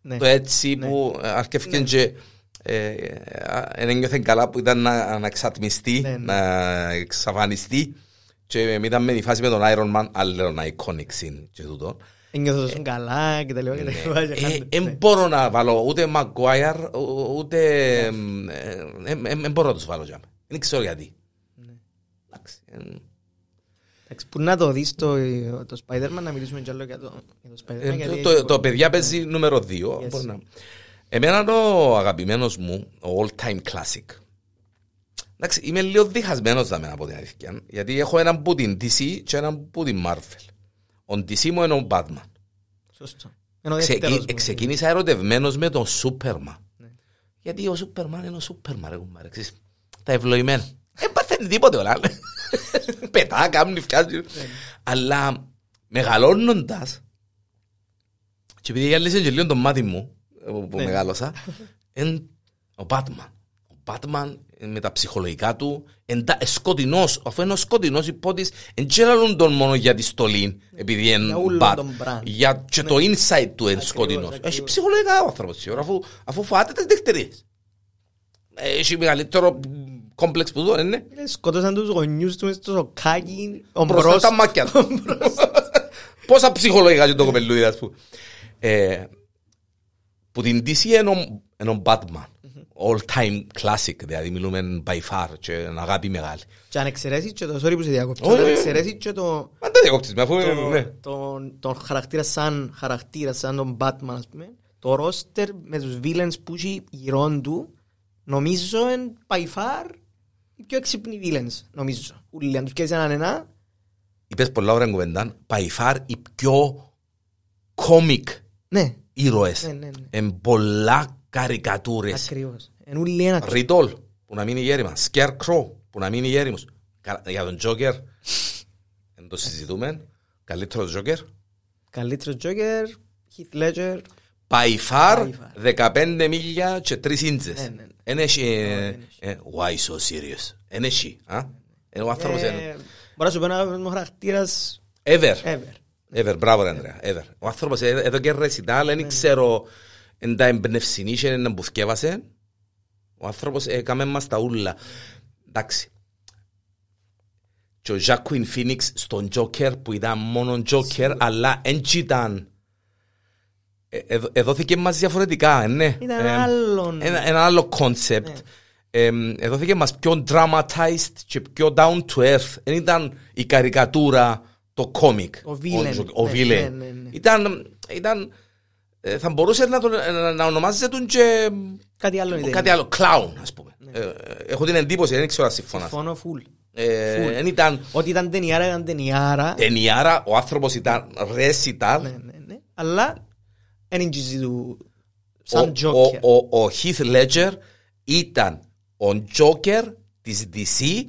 Ναι. το έτσι που αρκεύκεν και ε, δεν ένιωθε καλά που ήταν να, να εξατμιστεί, Ναι, ναι. να εξαφανιστεί και ήταν με τη φάση με τον Iron Man, άλλο ένα iconic scene και τούτο. Ένιωθω τόσο καλά και τα λοιπά και τα λοιπά. και Ε, κάντε- εν ναι. μπορώ να βάλω ούτε Maguire, ούτε... Δεν μπορώ να τους βάλω για Δεν ξέρω γιατί. Ναι. Εντάξει, εν- Εντάξει, Που να το δεις το, το Spider-Man, να μιλήσουμε κι άλλο για το, για το Spider-Man. Ε, γιατί το- έχει- Το παιδιά παίζει νούμερο 2. Yes. Εμένα ο αγαπημένος μου, ο all time classic. Εντάξει, είμαι λίγο διχασμένος δαμένα από την αλήθεια. Γιατί έχω έναν που την DC και έναν που την Marvel. Ο DC μου είναι ο Batman. Σωστό. Ενώ ο Ξεκι- δεύτερος μου. Ξεκίνησα ερωτευμένος με τον Superman. Ναι. Γιατί ο Superman είναι ο Superman, ρε κουμπάρε, ξέρεις. Τα ευλογημένα. Δεν παθαίνει τίποτε όλα. Πετά, κάνει, φτιάζει. Ναι. Αλλά μεγαλώνοντας και επειδή γυάλισε και λίγο το μάτι μου ε, που Ναι. μεγάλωσα είναι ο Batman. Ο Batman ε, με τα ψυχολογικά του είναι τα- ε, σκοτεινός. Αφού είναι ο σκοτεινός υπότης δεν ξέρουν τον μόνο για τη στολή επειδή είναι Για όλον bad. τον brand. Για και το inside του είναι σκοτεινός. Ναι. ακριβώς. Έχει ψυχολογικά ο άνθρωπος σίγουρα αφού, αφού φάτε τις δεχτερίες. Έχει μεγαλύτερο κόμπλεξ που εδώ, είναι. Ε, Σκότωσαν τους γονιούς τους μες στο σοκάκι. Ο Μπροστά μπρος- στα μάτια τους. Πόσα ψυχολογικά και το κοπελούδι, ας πούμε. Ε, Που την DC είναι ο- είναι ο Batman. All time classic, δηλαδή μιλούμε by far και είναι αγάπη μεγάλη. Και αν εξαιρέσεις και το, sorry που σε διακόπτω, Όχι, αν όχι. εξαιρέσεις και το, Μα δεν διακόπτεις με αφού... το- ναι. τον, τον χαρακτήρα σαν χαρακτήρα, σαν τον Batman, ας πούμε, το ρόστερ με τους villains που έχει γυρών του, νομίζω είναι by far οι πιο έξυπνοι villains, νομίζω. Ούλοι, αν τους πιέσεις έναν ένα, Είπες πολλά ωραία κουβέντα. By far οι πιο comic ναι, ήρωες. ναι, ναι, ναι. Εν πολλά καρικατούρες. ακριβώς. Είναι ούλοι ένα. Ριτόλ, που να μείνει γέρημα. Scarecrow, που να μείνει γέριμος. Κα- Για τον Τζόκερ, δεν το συζητούμε. Καλύτερος Τζόκερ. Καλύτερος Joker, Heath Ledger, By far, By 15 μίλια και 3 ίντσες. Ναι, ναι. Εν έχει... ε, δεν έχει. ε, Why so serious; Εν έχει. α; Ε, Ο άνθρωπος είναι... ε, μπορώ να σου πω ένα χαρακτήρας Ever. ever. Ever, μπράβο ρε Ανδρέα, ever. Ο άνθρωπος ε, εδώ και ρεσιτάλ, Ναι, δεν ξέρω εν τα εμπνευσινή και εν που θκεύασε. Ο άνθρωπος έκαμε μας τα ούλα. Εντάξει. Και ο Jacqueline Phoenix στον Joker που ήταν μόνο Joker, αλλά δεν ήταν... Ε, εδω- Εδώθηκε μας διαφορετικά, ε, ναι. Ήταν Ε, άλλον. ένα, ένα άλλο concept. Ναι. Ε, εδώθηκε μας πιο dramatized και πιο down to earth. Δεν ήταν η καρικατούρα, το comic. Ο villain. Ο, Ναι, villain. ναι, ναι, ναι. Ήταν, ήταν ε, θα μπορούσε να, τον, να, να ονομάζεται και Κάτι άλλο είναι. κάτι άλλο, clown ας πούμε. Ε, ε, έχω την εντύπωση, δεν ξέρω αν συμφωνάς. Συμφωνώ full. Ε, Δεν ήταν Ότι ήταν ταινιάρα, ήταν ταινιάρα. ταινιάρα, ο άνθρωπος ήταν ρεσιτάλ. Ναι, ναι, ναι. Αλλά δεν είναι του Ο, σαν Joker. ο, ο, ο Heath Ledger ήταν ο Joker της DC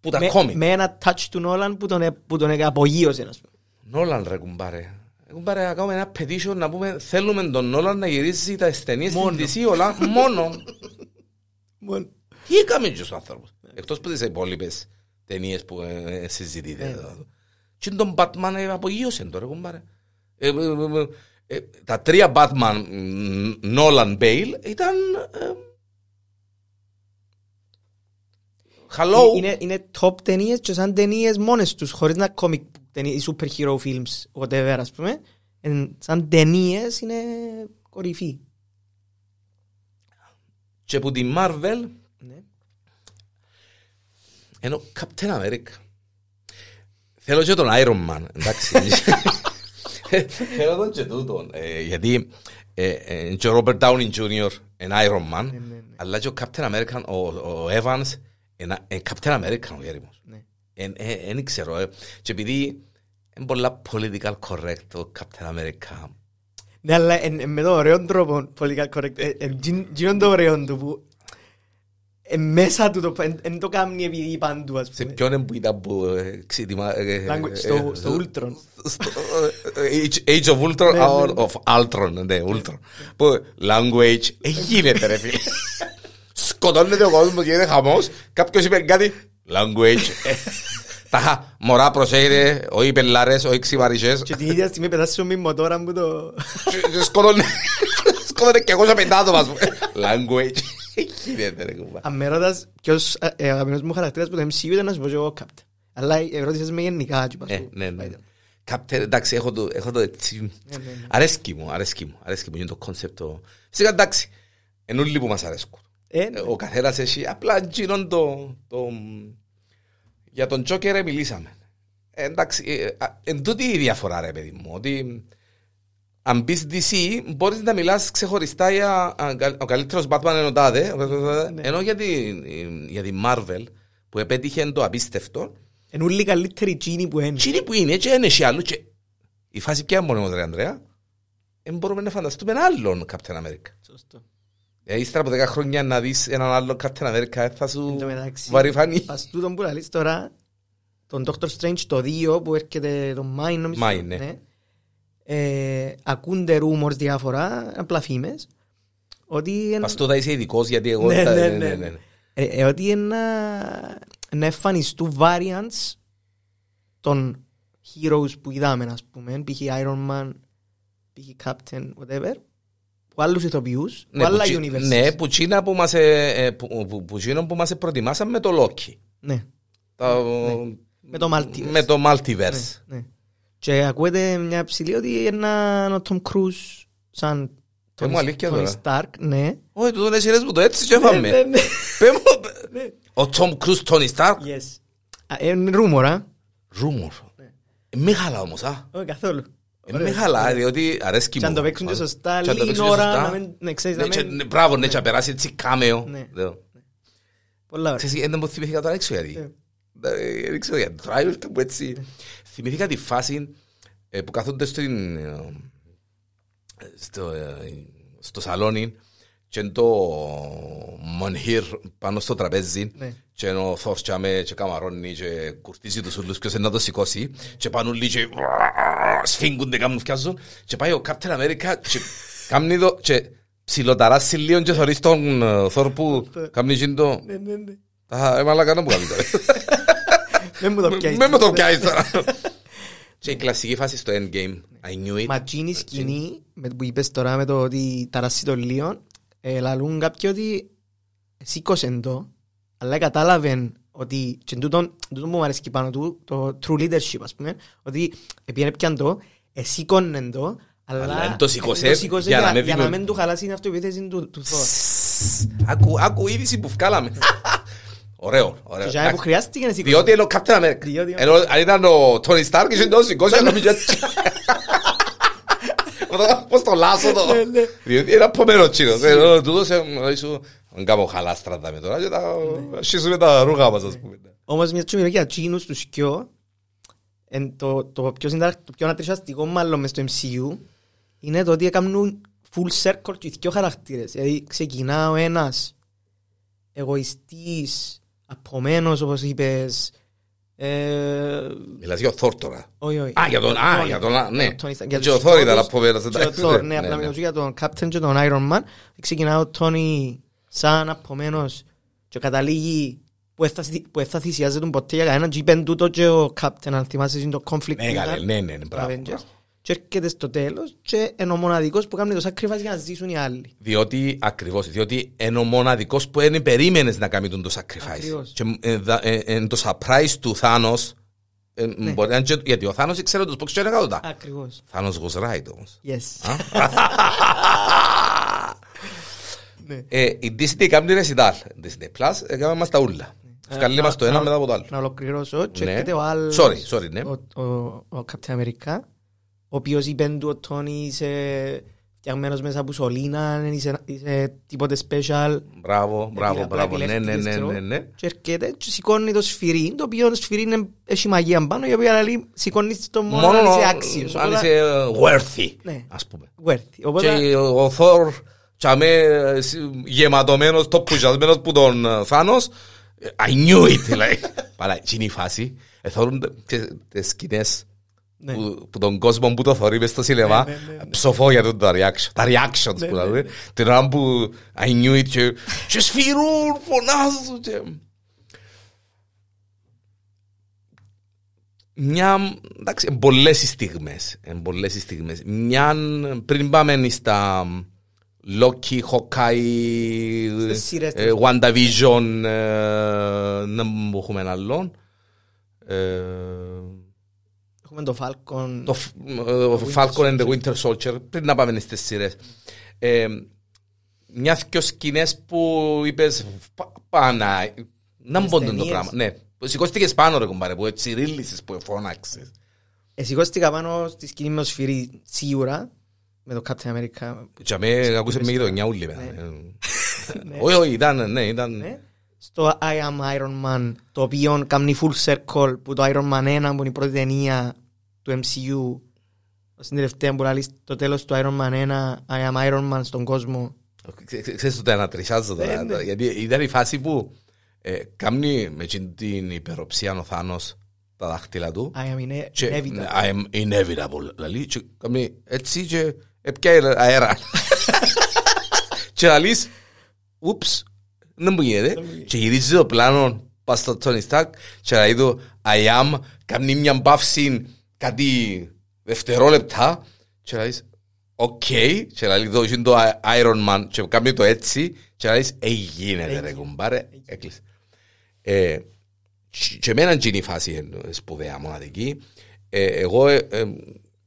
που τα Με, κόμικ. με ένα touch του Νόλαν που τον, ε- που τον απογείωσε. ας πούμε. Νόλαν ρε κουμπάρε. Ε, Κουμπάρε να κάνουμε ένα petition να πούμε θέλουμε τον Νόλαν να γυρίζει τα ταινίες Μόνο. της DC όλα μόνο. Μόνο. Τι έκαμε και ο άνθρωπος. Εκτός από τις υπόλοιπες ταινίες που ε, ε, συζητείτε. Ναι. εδώ. Και τον Batman ε, απογείωσε τώρα κουμπάρε. Ε, ε, ε, ε, τα τρία Batman Nolan Bale ήταν ε, Hello. Είναι, είναι top ταινίες και σαν ταινίες μόνες τους, χωρίς να comic ταινίες, οι super hero films, whatever, ας πούμε. Εν- σαν ταινίες είναι κορυφή. Και που τη Marvel Ναι. ενώ Captain America. Θέλω και τον Iron Man, εντάξει. Θέλω τον και τούτον, ε, γιατί ε, ε, και ο Robert Downey Jr. είναι Iron Man, ναι, ναι. αλλά και ο Captain America, ο, ο Evans, είναι είναι Captain America ο Γέριμος. Ναι. Δεν ξέρω, ε. και επειδή είναι πολλά political correct ο Captain America, Ναι, αλλά εν, εν, με τον ωραίο τρόπο, πολιτικά correct, ε, ε, τζιν- τζινόν το ωραίο του που ε, μέσα του το, εν, εν το κάνει επειδή παντού ας Σε πούμε. ποιον που ήταν που ε, ξετοιμα- ε, Language, ε, στο- ε, στο Ultron. στο- ε, Age- Age of Ultron, Ναι, ναι, or ναι. of Ultron, ναι, Ultron. Που language, ε, γίνεται ρε φίλε. Σκοτώνεται ο κόσμος, γίνεται χαμός, κάποιος είπε κάτι, language. Ε, Τα μωρά προσέχετε, όχι πελάρες, όχι ξυμαρισές. Και την ίδια στιγμή πετάσει ο μοτόρα μου το... Και- και σκοτώνε σκοτώνε και εγώ σε πεντάτο ας πούμε. Language. Ε, Γίνεται ρε κουμπά. Αν με ρωτάς ποιος ε, ε, αγαπημένος μου χαρακτήρας που το MCU ήταν να σου πω και εγώ Captain. Αλλά ερώτησες με γενικά. έτσι, πας Ε, σου. ναι, ναι. Κάπτερ, εντάξει, έχω το, έχω το έτσι. Ναι, ναι, ναι. Αρέσκει μου, αρέσκει μου, αρέσκει μου, είναι το κόνσεπτ. το- Φυσικά εντάξει, εν όλοι που μας αρέσκουν. Ε, Ε, Ο καθένας έχει, απλά γίνον το, το... Για τον Τζόκερ μιλήσαμε. Ε, εντάξει, ε, α, εν τούτη η διαφορά ρε παιδί μου, ότι αν μπεις DC μπορείς να μιλάς ξεχωριστά για α, κα- ο καλύτερος Batman είναι ο τάδε, Ναι. ενώ για την, για την Marvel που επέτυχε το απίστευτο, Είναι όλοι οι καλύτεροι τζίνοι που είναι. τι είναι που είναι και είναι και άλλο και η φάση πια μόνο μου, ρε Ανδρέα, δεν μπορούμε να φανταστούμε έναν άλλον Captain America. Σωστό. Ε, ύστερα από 10 χρόνια να δεις έναν άλλο Captain America ε, θα σου Εν τω μεταξύ, βαρυφανεί. Πας τούτον που λαλείς τώρα, τον Doctor Strange το 2 που έρχεται το Μάιν νομίζω. Μάιν, ναι. Ε, ακούνται rumors διάφορα, απλά φήμες, ότι εν- Πας τούτα είσαι ειδικός γιατί εγώ... Ναι, τα- ναι, ναι. ε, ε, ότι είναι να, να εμφανιστούν variants των heroes που είδαμε, ας πούμε, π.χ. Iron Man, π.χ. Captain, whatever, που άλλους ηθοποιούς, που Ναι, άλλα που τσι- universes. Ναι, που τσίνα που μας, ε, ε, που- που- που τσίνο που μας προτιμάσαν με το Loki. Ναι, Τα- με το Multiverse. Με το Multiverse. ναι. Και ακούεται μια ψηλή ότι είναι ο Tom Cruise σαν Ε, μου αλήθεια Tony τώρα. Stark, ναι. Όχι, τούτο είναι σειρές μου το έτσι και Ναι, ναι, έφαμε. ναι. Πες μου, Ναι. Ο Tom Cruise, Tony Stark; Yes. Α, Είναι rumor, α. Ρούμορ. Ε, Μεγάλα όμως, α. Όχι καθόλου. Ε, Μεγάλα, διότι αρέσκει μου. Και αν το παίξουν και σωστά, Και αν το λίγη παίξουν και ώρα, σωστά. να μην- ναι, ξέρεις, Ναι, να και- μην- ναι, Μπράβο, ναι, και να περάσει έτσι κάμεο. Ναι. Ναι. Πολλά ωραία. Ξέρεις, δεν μου θυμήθηκα τώρα έξω γιατί. Ναι. Ε, Δεν ξέρω γιατί. Τώρα ήρθε μου έτσι. Θυμήθηκα τη φάση ε, που καθόνται στην, ε, στο, ε, στο σαλόνι και είναι το Μονχύρ πάνω στο τραπέζι Ναι. και είναι ο Θόρς και και καμαρώνει και κουρτίζει τους ούλους ποιος είναι να το σηκώσει και πάνε όλοι και σφίγγονται κάνουν φτιάζουν και πάει ο Captain America και κάνει το και ψιλοταράσει λίγο και θωρείς τον ε, Θόρ που κάνει εκείνο το Ναι, ναι, ναι. Α, ε, μαλάκα να μου κάνεις τώρα. Δεν μου το πιάσεις. Με με το πιάσεις τώρα. Και η κλασική φάση στο endgame. I knew it. Μα εκείνη η σκηνή με- που είπες τώρα με το ότι ταράσει το λίγο, ε, λαλούν κάποιοι ότι σήκωσε το, αλλά κατάλαβε ότι και τούτον, τούτον που μου αρέσει πάνω του, το true leadership ας πούμε, ότι επειδή έπιαν το, εσήκωνε το, αλλά Αλλά εν το σήκωσε εν το σήκωσε για να για, μην για δημιου- να μην του χαλάσει την αυτοεπίθεση του, του Thor. Άκου, άκου είδηση που βγάλαμε. Ωραίο, ωραίο. Και για να που Εντάξει. χρειάστηκε να σήκωσε. Διότι είναι ο Captain America. Διότι- Ενώ αν ήταν ο Tony Stark είχε το σηκώσει να μην έτσι. Πώς το λάσω το. Ναι, ναι. Διότι είναι απομένο τσίνος. Ενώ τούτος ε, ίσου, αν κάνω χαλάστρα τα με τώρα και τα Ναι. σχίσουμε τα ρούχα μας ας πούμε. Όμως μια τσιμιλία για τσίνους τους σκιό, εν το, το, πιο συντα- το πιο ανατριχιαστικό μάλλον μες στο MCU, είναι το ότι έκαναν full circle και οι δυο χαρακτήρες. Δηλαδή ξεκινά ο ένας εγωιστής, απομένος όπως είπες, ε, Μιλάς για ο Thor τώρα. όχι, όχι. Α, για τον, α, Tony. για τον, α, ναι. Tony Stark. Για Και ο τους Thor ήταν πρώτους- απομένος. και ο εντάξει. Thor, ναι, Ναι, απλά ναι. μιλώ για τον Captain και τον Iron Man. Ξεκινά ο Tony σαν απομένος και καταλήγει που έφτασε- που έφτα θυσιάζεται τον ποτέ για κανέναν και είπεν τούτο και ο Captain αν θυμάσαι είναι το conflict Ναι, που καλέ, ήταν, ναι, ναι, ναι, το μπράβο, Avengers. μπράβο. Και έρχεται στο τέλος και είναι ο μοναδικός που κάνει το sacrifice για να ζήσουν οι άλλοι. Διότι, ακριβώς, διότι είναι ο μοναδικός που δεν περίμενες να κάνει τον το sacrifice. Ακριβώς. Και ε, δα- ε, ε, το surprise του Θάνος, ε, Ναι. μπορεί να είναι και- γιατί ο Θάνος ήξερε τους πόξους και είναι κάτω τα. Ακριβώς. Θάνος was right όμως. Yes. Ναι. Ε, Η Disney κάνει ρεσιτάλ. Disney Plus έκαμε μας τα ούλα. Βγάλει Ε, μας το να- ένα να- μετά από το άλλο. Να ολοκληρώσω και Ναι. έρχεται ο άλλος Sorry, sorry, ναι. ο, ο, ο Captain America ο οποίος είπε του ο Τόνι είσαι φτιαγμένος μέσα από σωλήνα δεν είσαι, είσαι τίποτε special Μπράβο, μπράβο, Απλά μπράβο. Ναι, ναι, επιλέχτηκες, ναι, ξέρω. ναι, ναι. και έρχεται και σηκώνει το σφυρί το οποίο το σφυρί είναι, έχει μαγεία πάνω η οποία λέει σηκώνεις το μόνο, Μόνο αν είσαι άξιος αν Οπότε- είσαι ε, worthy, Ναι. ας πούμε. worthy. Οπότε, Και ο ο Thor τσάμε ε, σ- γεματωμένος, τοπουζιασμένος που τον ε, Θάνος. Ε, I knew it, δηλαδή. Παρά, εκείνη είναι η φάση. Εθώρουν τις σκηνές Ναι. που, που τον κόσμο που το θωρεί μες στο σινεμά. Ναι, ναι, ναι, ναι. Ψοφώ για το τα reaction. Τα reactions Ναι, που ναι, τα ναι. δούμε. Την ώρα που I knew it και, και σφυρούν, φωνάζουν και... Μια, εντάξει, εν πολλές οι στιγμές, εν πολλές οι στιγμές. Μια, πριν πάμε στα Loki, Hawkeye, Στις σειρές ε, τους. WandaVision, ε, να μην έχουμε ένα άλλον. Ε, Έχουμε το Falcon. το Φ- ε, Falcon and the Winter Soldier, πριν να πάμε στις σειρές. Ε, μιας δυο σκηνές που είπες, «Πα- πάνα, να Τις μπω το ταινίες. πράγμα. Ναι, σηκώστηκες πάνω ρε κουμπάρε, που έτσι ρίλησες, που φώναξες. Εσηκώστηκα πάνω στη σκηνή με το σφυρί σίγουρα. Με το Captain America. Και με ακούσες με γειτονιά ούλη. πέρα. Ναι. Ε, Ναι. Όχι, όχι, ήταν, ναι, ήταν... Ναι. Στο I am Iron Man, το οποίο κάνει full circle που το Iron Man 1 που είναι η πρώτη ταινία του MCU στην τελευταία που λέει το τέλος του Iron Man 1 I am Iron Man στον κόσμο. Ξέ- ξέ- Ξέρεις ότι ανατριχιάζω Ναι, τώρα, ναι. γιατί ήταν η φάση που ε, κάνει με εκείνη την υπεροψία ο Θάνος τα δάχτυλα του. I am ine- και inevitable. I am inevitable λαλεί και κάνει έτσι και έπιαει αέρα. Και λαλείς ούψ δεν μου γίνεται. Και γυρίζει το πλάνο πας στο Tony Stark και λέει του I am κάνει μια παύση κάτι δευτερόλεπτα και λαλείς οκ και λέει το είναι το Iron Man και κάνει το έτσι και λαλείς ε γίνεται ρε κουμπάρε έκλεισε ε, και- και εμένα είναι η φάση ε, σπουδαία μοναδική. Ε, εγώ ε, ε,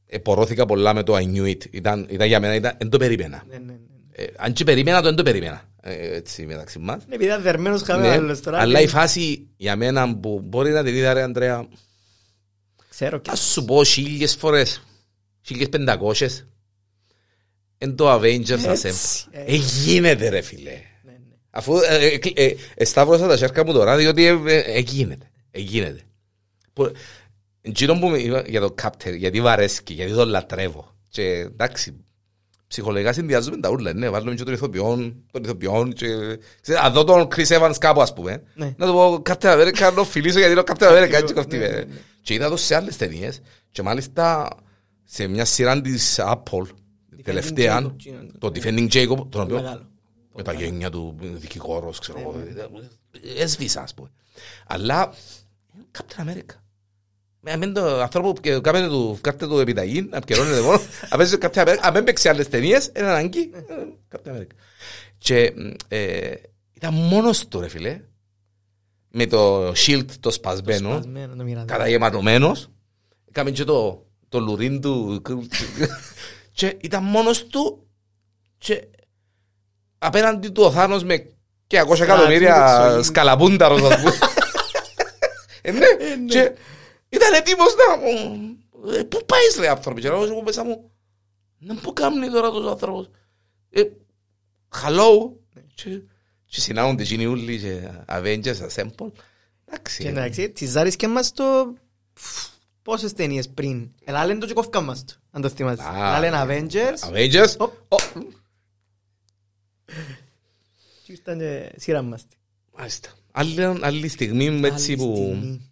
επωρώθηκα πολλά με το I knew it. Ήταν, ήταν για μένα, ήταν, δεν το περίμενα. Ναι, ναι, ναι. Ε, αν και περίμενα, το δεν το περίμενα. Ε, έτσι μεταξύ μας. Ναι, επειδή ήταν δερμένος χάμε Ναι, άλλος τώρα αλλά δεν- η φάση για μένα που μπορεί να την είδα ρε Αντρέα, Ξέρω και ας σου πω χίλιες φορές, χίλιες πεντακόσιες, εν το Avengers Έτσι, Assemble. ε. Ε, γίνεται ρε φίλε. Ναι, ναι. Αφού ε, ε, κλ- ε, ε, σταύρωσα τα σέρκα μου τώρα, διότι ε, ε, ε, γίνεται. Ε, γίνεται. Που- Εκείνο που με είπα για το Captain, γιατί βαρέσκει, γιατί τον λατρεύω. Και εντάξει, ψυχολογικά συνδυάζουμε τα ούλα, ναι, βάλουμε και τον ηθοποιόν, τον ηθοποιόν και... Ξέρεις, Αν δω τον Chris Evans κάπου, ας πούμε, Ναι. να του πω Captain America, να το φιλήσω γιατί είναι ο Captain America, έτσι κοφτεί Ναι, με. Ναι, ναι. Και είδα το σε άλλες ταινίες και μάλιστα σε μια σειρά της Apple, τελευταία, Jacob, εκείνο. το Defending Jacob, τον οποίο Μεγάλο. με τα γένια του δικηγόρος, ξέρω εγώ. Έσβησα, ας πούμε. Αλλά, είναι Captain America. Με αμέν το άνθρωπο που κάπετε του, κάρτε του επιταγή, να επικαιρώνεται μόνο, απέζει το Captain America, αν δεν παίξει άλλες ταινίες, είναι ανάγκη, ε, Captain America. Και ε, ήταν μόνος του, ρε φίλε, με το shield το σπασμένο, Σπασμένο το μοιραδί. καταγεματωμένος, έκαμε και το, το λουρίν του και ήταν μόνος του και απέναντι του ο Θάνος με και 200 εκατομμύρια Στρατιώτες, σκαλαπούνταρος ας πούμε. Ε, ναι, και ήταν έτοιμος να μου... «Ε, Πού πάεις ρε άνθρωπο και εγώ μέσα μου Να πού κάνει τώρα τους άνθρωπος Ε, Hello Και- Και συνάγονται εκείνοι όλοι και Avengers Assemble Εντάξει Και εντάξει, τις ζάρισκε μας το... Πόσες ταινίες πριν. Ελά λένε το και κόφκα μας το, αν το θυμάσαι. Α, Ελά λένε Avengers. Avengers Οπ. Ω, Και ήρθαν και σειρά μας. Μάλιστα Άλλη, άλλη στιγμή με έτσι Άλλη που στιγμή.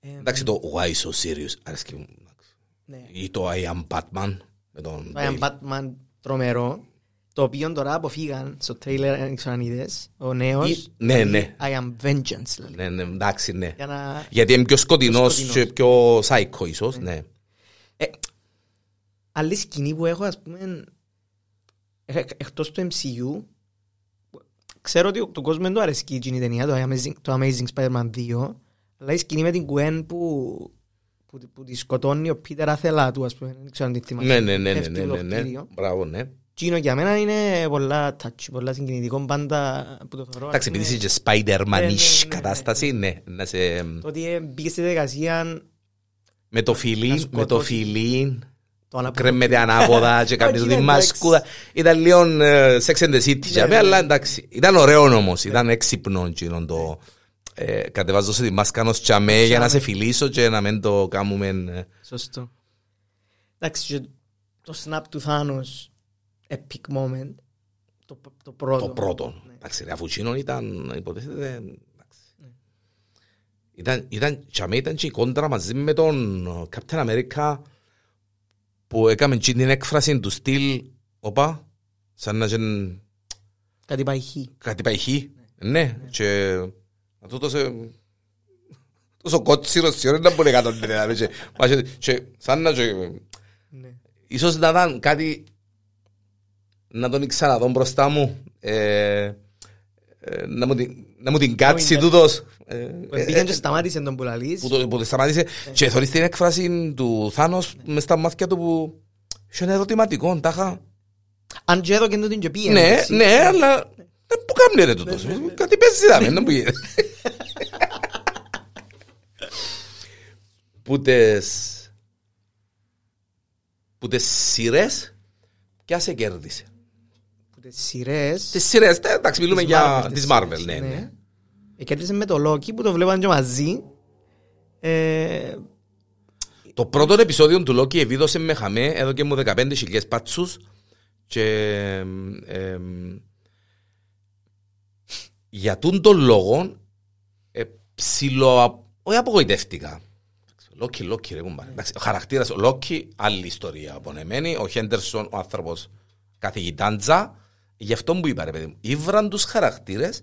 Ε, Εντάξει το Why So Serious αρέσκει μου ναι. Ή το I Am Batman με τον Το I am Bale. Batman τρομερό. Το οποίο τώρα αποφύγαν στο τρέιλερ, αν ξέρω αν είδες, ο νέος. Ή- ναι, ναι. I am vengeance, λέει. Ναι, ναι, εντάξει, ναι. Για να... Γιατί είναι πιο σκοτεινός σκοτεινός. και πιο psycho ίσως, ναι. Ε, άλλη σκηνή που έχω, ας πούμε, ε, εκτός του MCU, ξέρω ότι τον κόσμος δεν του αρέσκει εκείνη η ταινία, το Amazing, το Amazing Spider-Man 2, αλλά η σκηνή με την Gwen που, που, που τη σκοτώνει ο Πίτερ άθελά του, ας πούμε, δεν ξέρω αν τη θυμάσαι. Ναι, ναι, ναι, ναι, Πέφτει ναι, το ναι, ναι. κτίριο. Μπράβο, ναι. Εκείνο για μένα είναι πολλά touch, πολλά συγκινητικό πάντα που το θεωρώ. Εντάξει, ας επειδή πούμε, είσαι και Spider-Man-ish ναι, ναι, κατάσταση, ναι, να σε... Το ότι ε, μπήκε στη διαδικασία Με το να φιλί, με το σκοτώσει. φιλί, το ανάποδο. κρέμεται ανάποδα και κάνεις Όχι, τη εντάξει. μασκούδα. Ήταν λίγο ε, Sex and the City, για Ναι, μένα, ναι. αλλά εντάξει. Ήταν ωραίο όμως, ήταν έξυπνο εκείνο το... ε, Κατεβάζω σε τη μάσκα ενός τσαμέ για να σε φιλήσω και να μην το κάνουμε... ε, Σωστό. Εντάξει, και το snap του Θάνος epic moment. Το, το πρώτο. Το πρώτο. Ναι. Εντάξει, ρε, αφού εκείνον ήταν, υποτίθεται, εντάξει. Ήταν, ήταν, και αμέ ήταν και η κόντρα μαζί με τον Captain America που έκαμε και την έκφραση του στυλ, όπα, σαν να γεν Κάτι πάει χ. κάτι πάει χ. Ναι, και αυτό τόσο τόσο κότσιρο σιωρ ήταν πολύ κάτω δηλαδή, και- μα και- και σαν να και- Ναι. ίσως να ήταν κάτι να τον ξαναδώ μπροστά μου ε, ε, να μου την- να μου την κάτσει είναι. τούτος ε, Που ε, Πήγαινε και σταμάτησε τον που λαλείς. που το, που το σταμάτησε και θωρείς την έκφραση του Θάνος μες στα μάτια του που είχε ένα ερωτηματικό, τάχα. Αν και έδωκε το την και πήγαινε. Ναι, έτσι. ναι, αλλά ε, πού κάνει ρε τούτος, ε, κάτι παίζεις δάμε, δεν πήγε. Που τες που τες σειρές ποια σε κέρδισε. Που τις σειρές... Τις σειρές, τε, εντάξει μιλούμε της για Marvel, τις τις Marvel, σειρές, ναι, ναι. Ε, Κέρδισε με το Loki που το βλέπαν και μαζί. Ε, Το πρώτο επεισόδιο του Loki επίδοσε με χαμέ, εδώ και μου 15.000 πάτσους και ε, για τούν τον λόγο ε, ψιλο, όχι απογοητεύτηκα. Λόκι, Λόκι ρε κουμπάρε. Εντάξει, Ο χαρακτήρας ο Λόκι, άλλη ιστορία απονεμένη. Ο Χέντερσον, ο άνθρωπος καθηγητάντζα. Γι' αυτό που είπα ρε παιδί μου. Ήβραν τους χαρακτήρες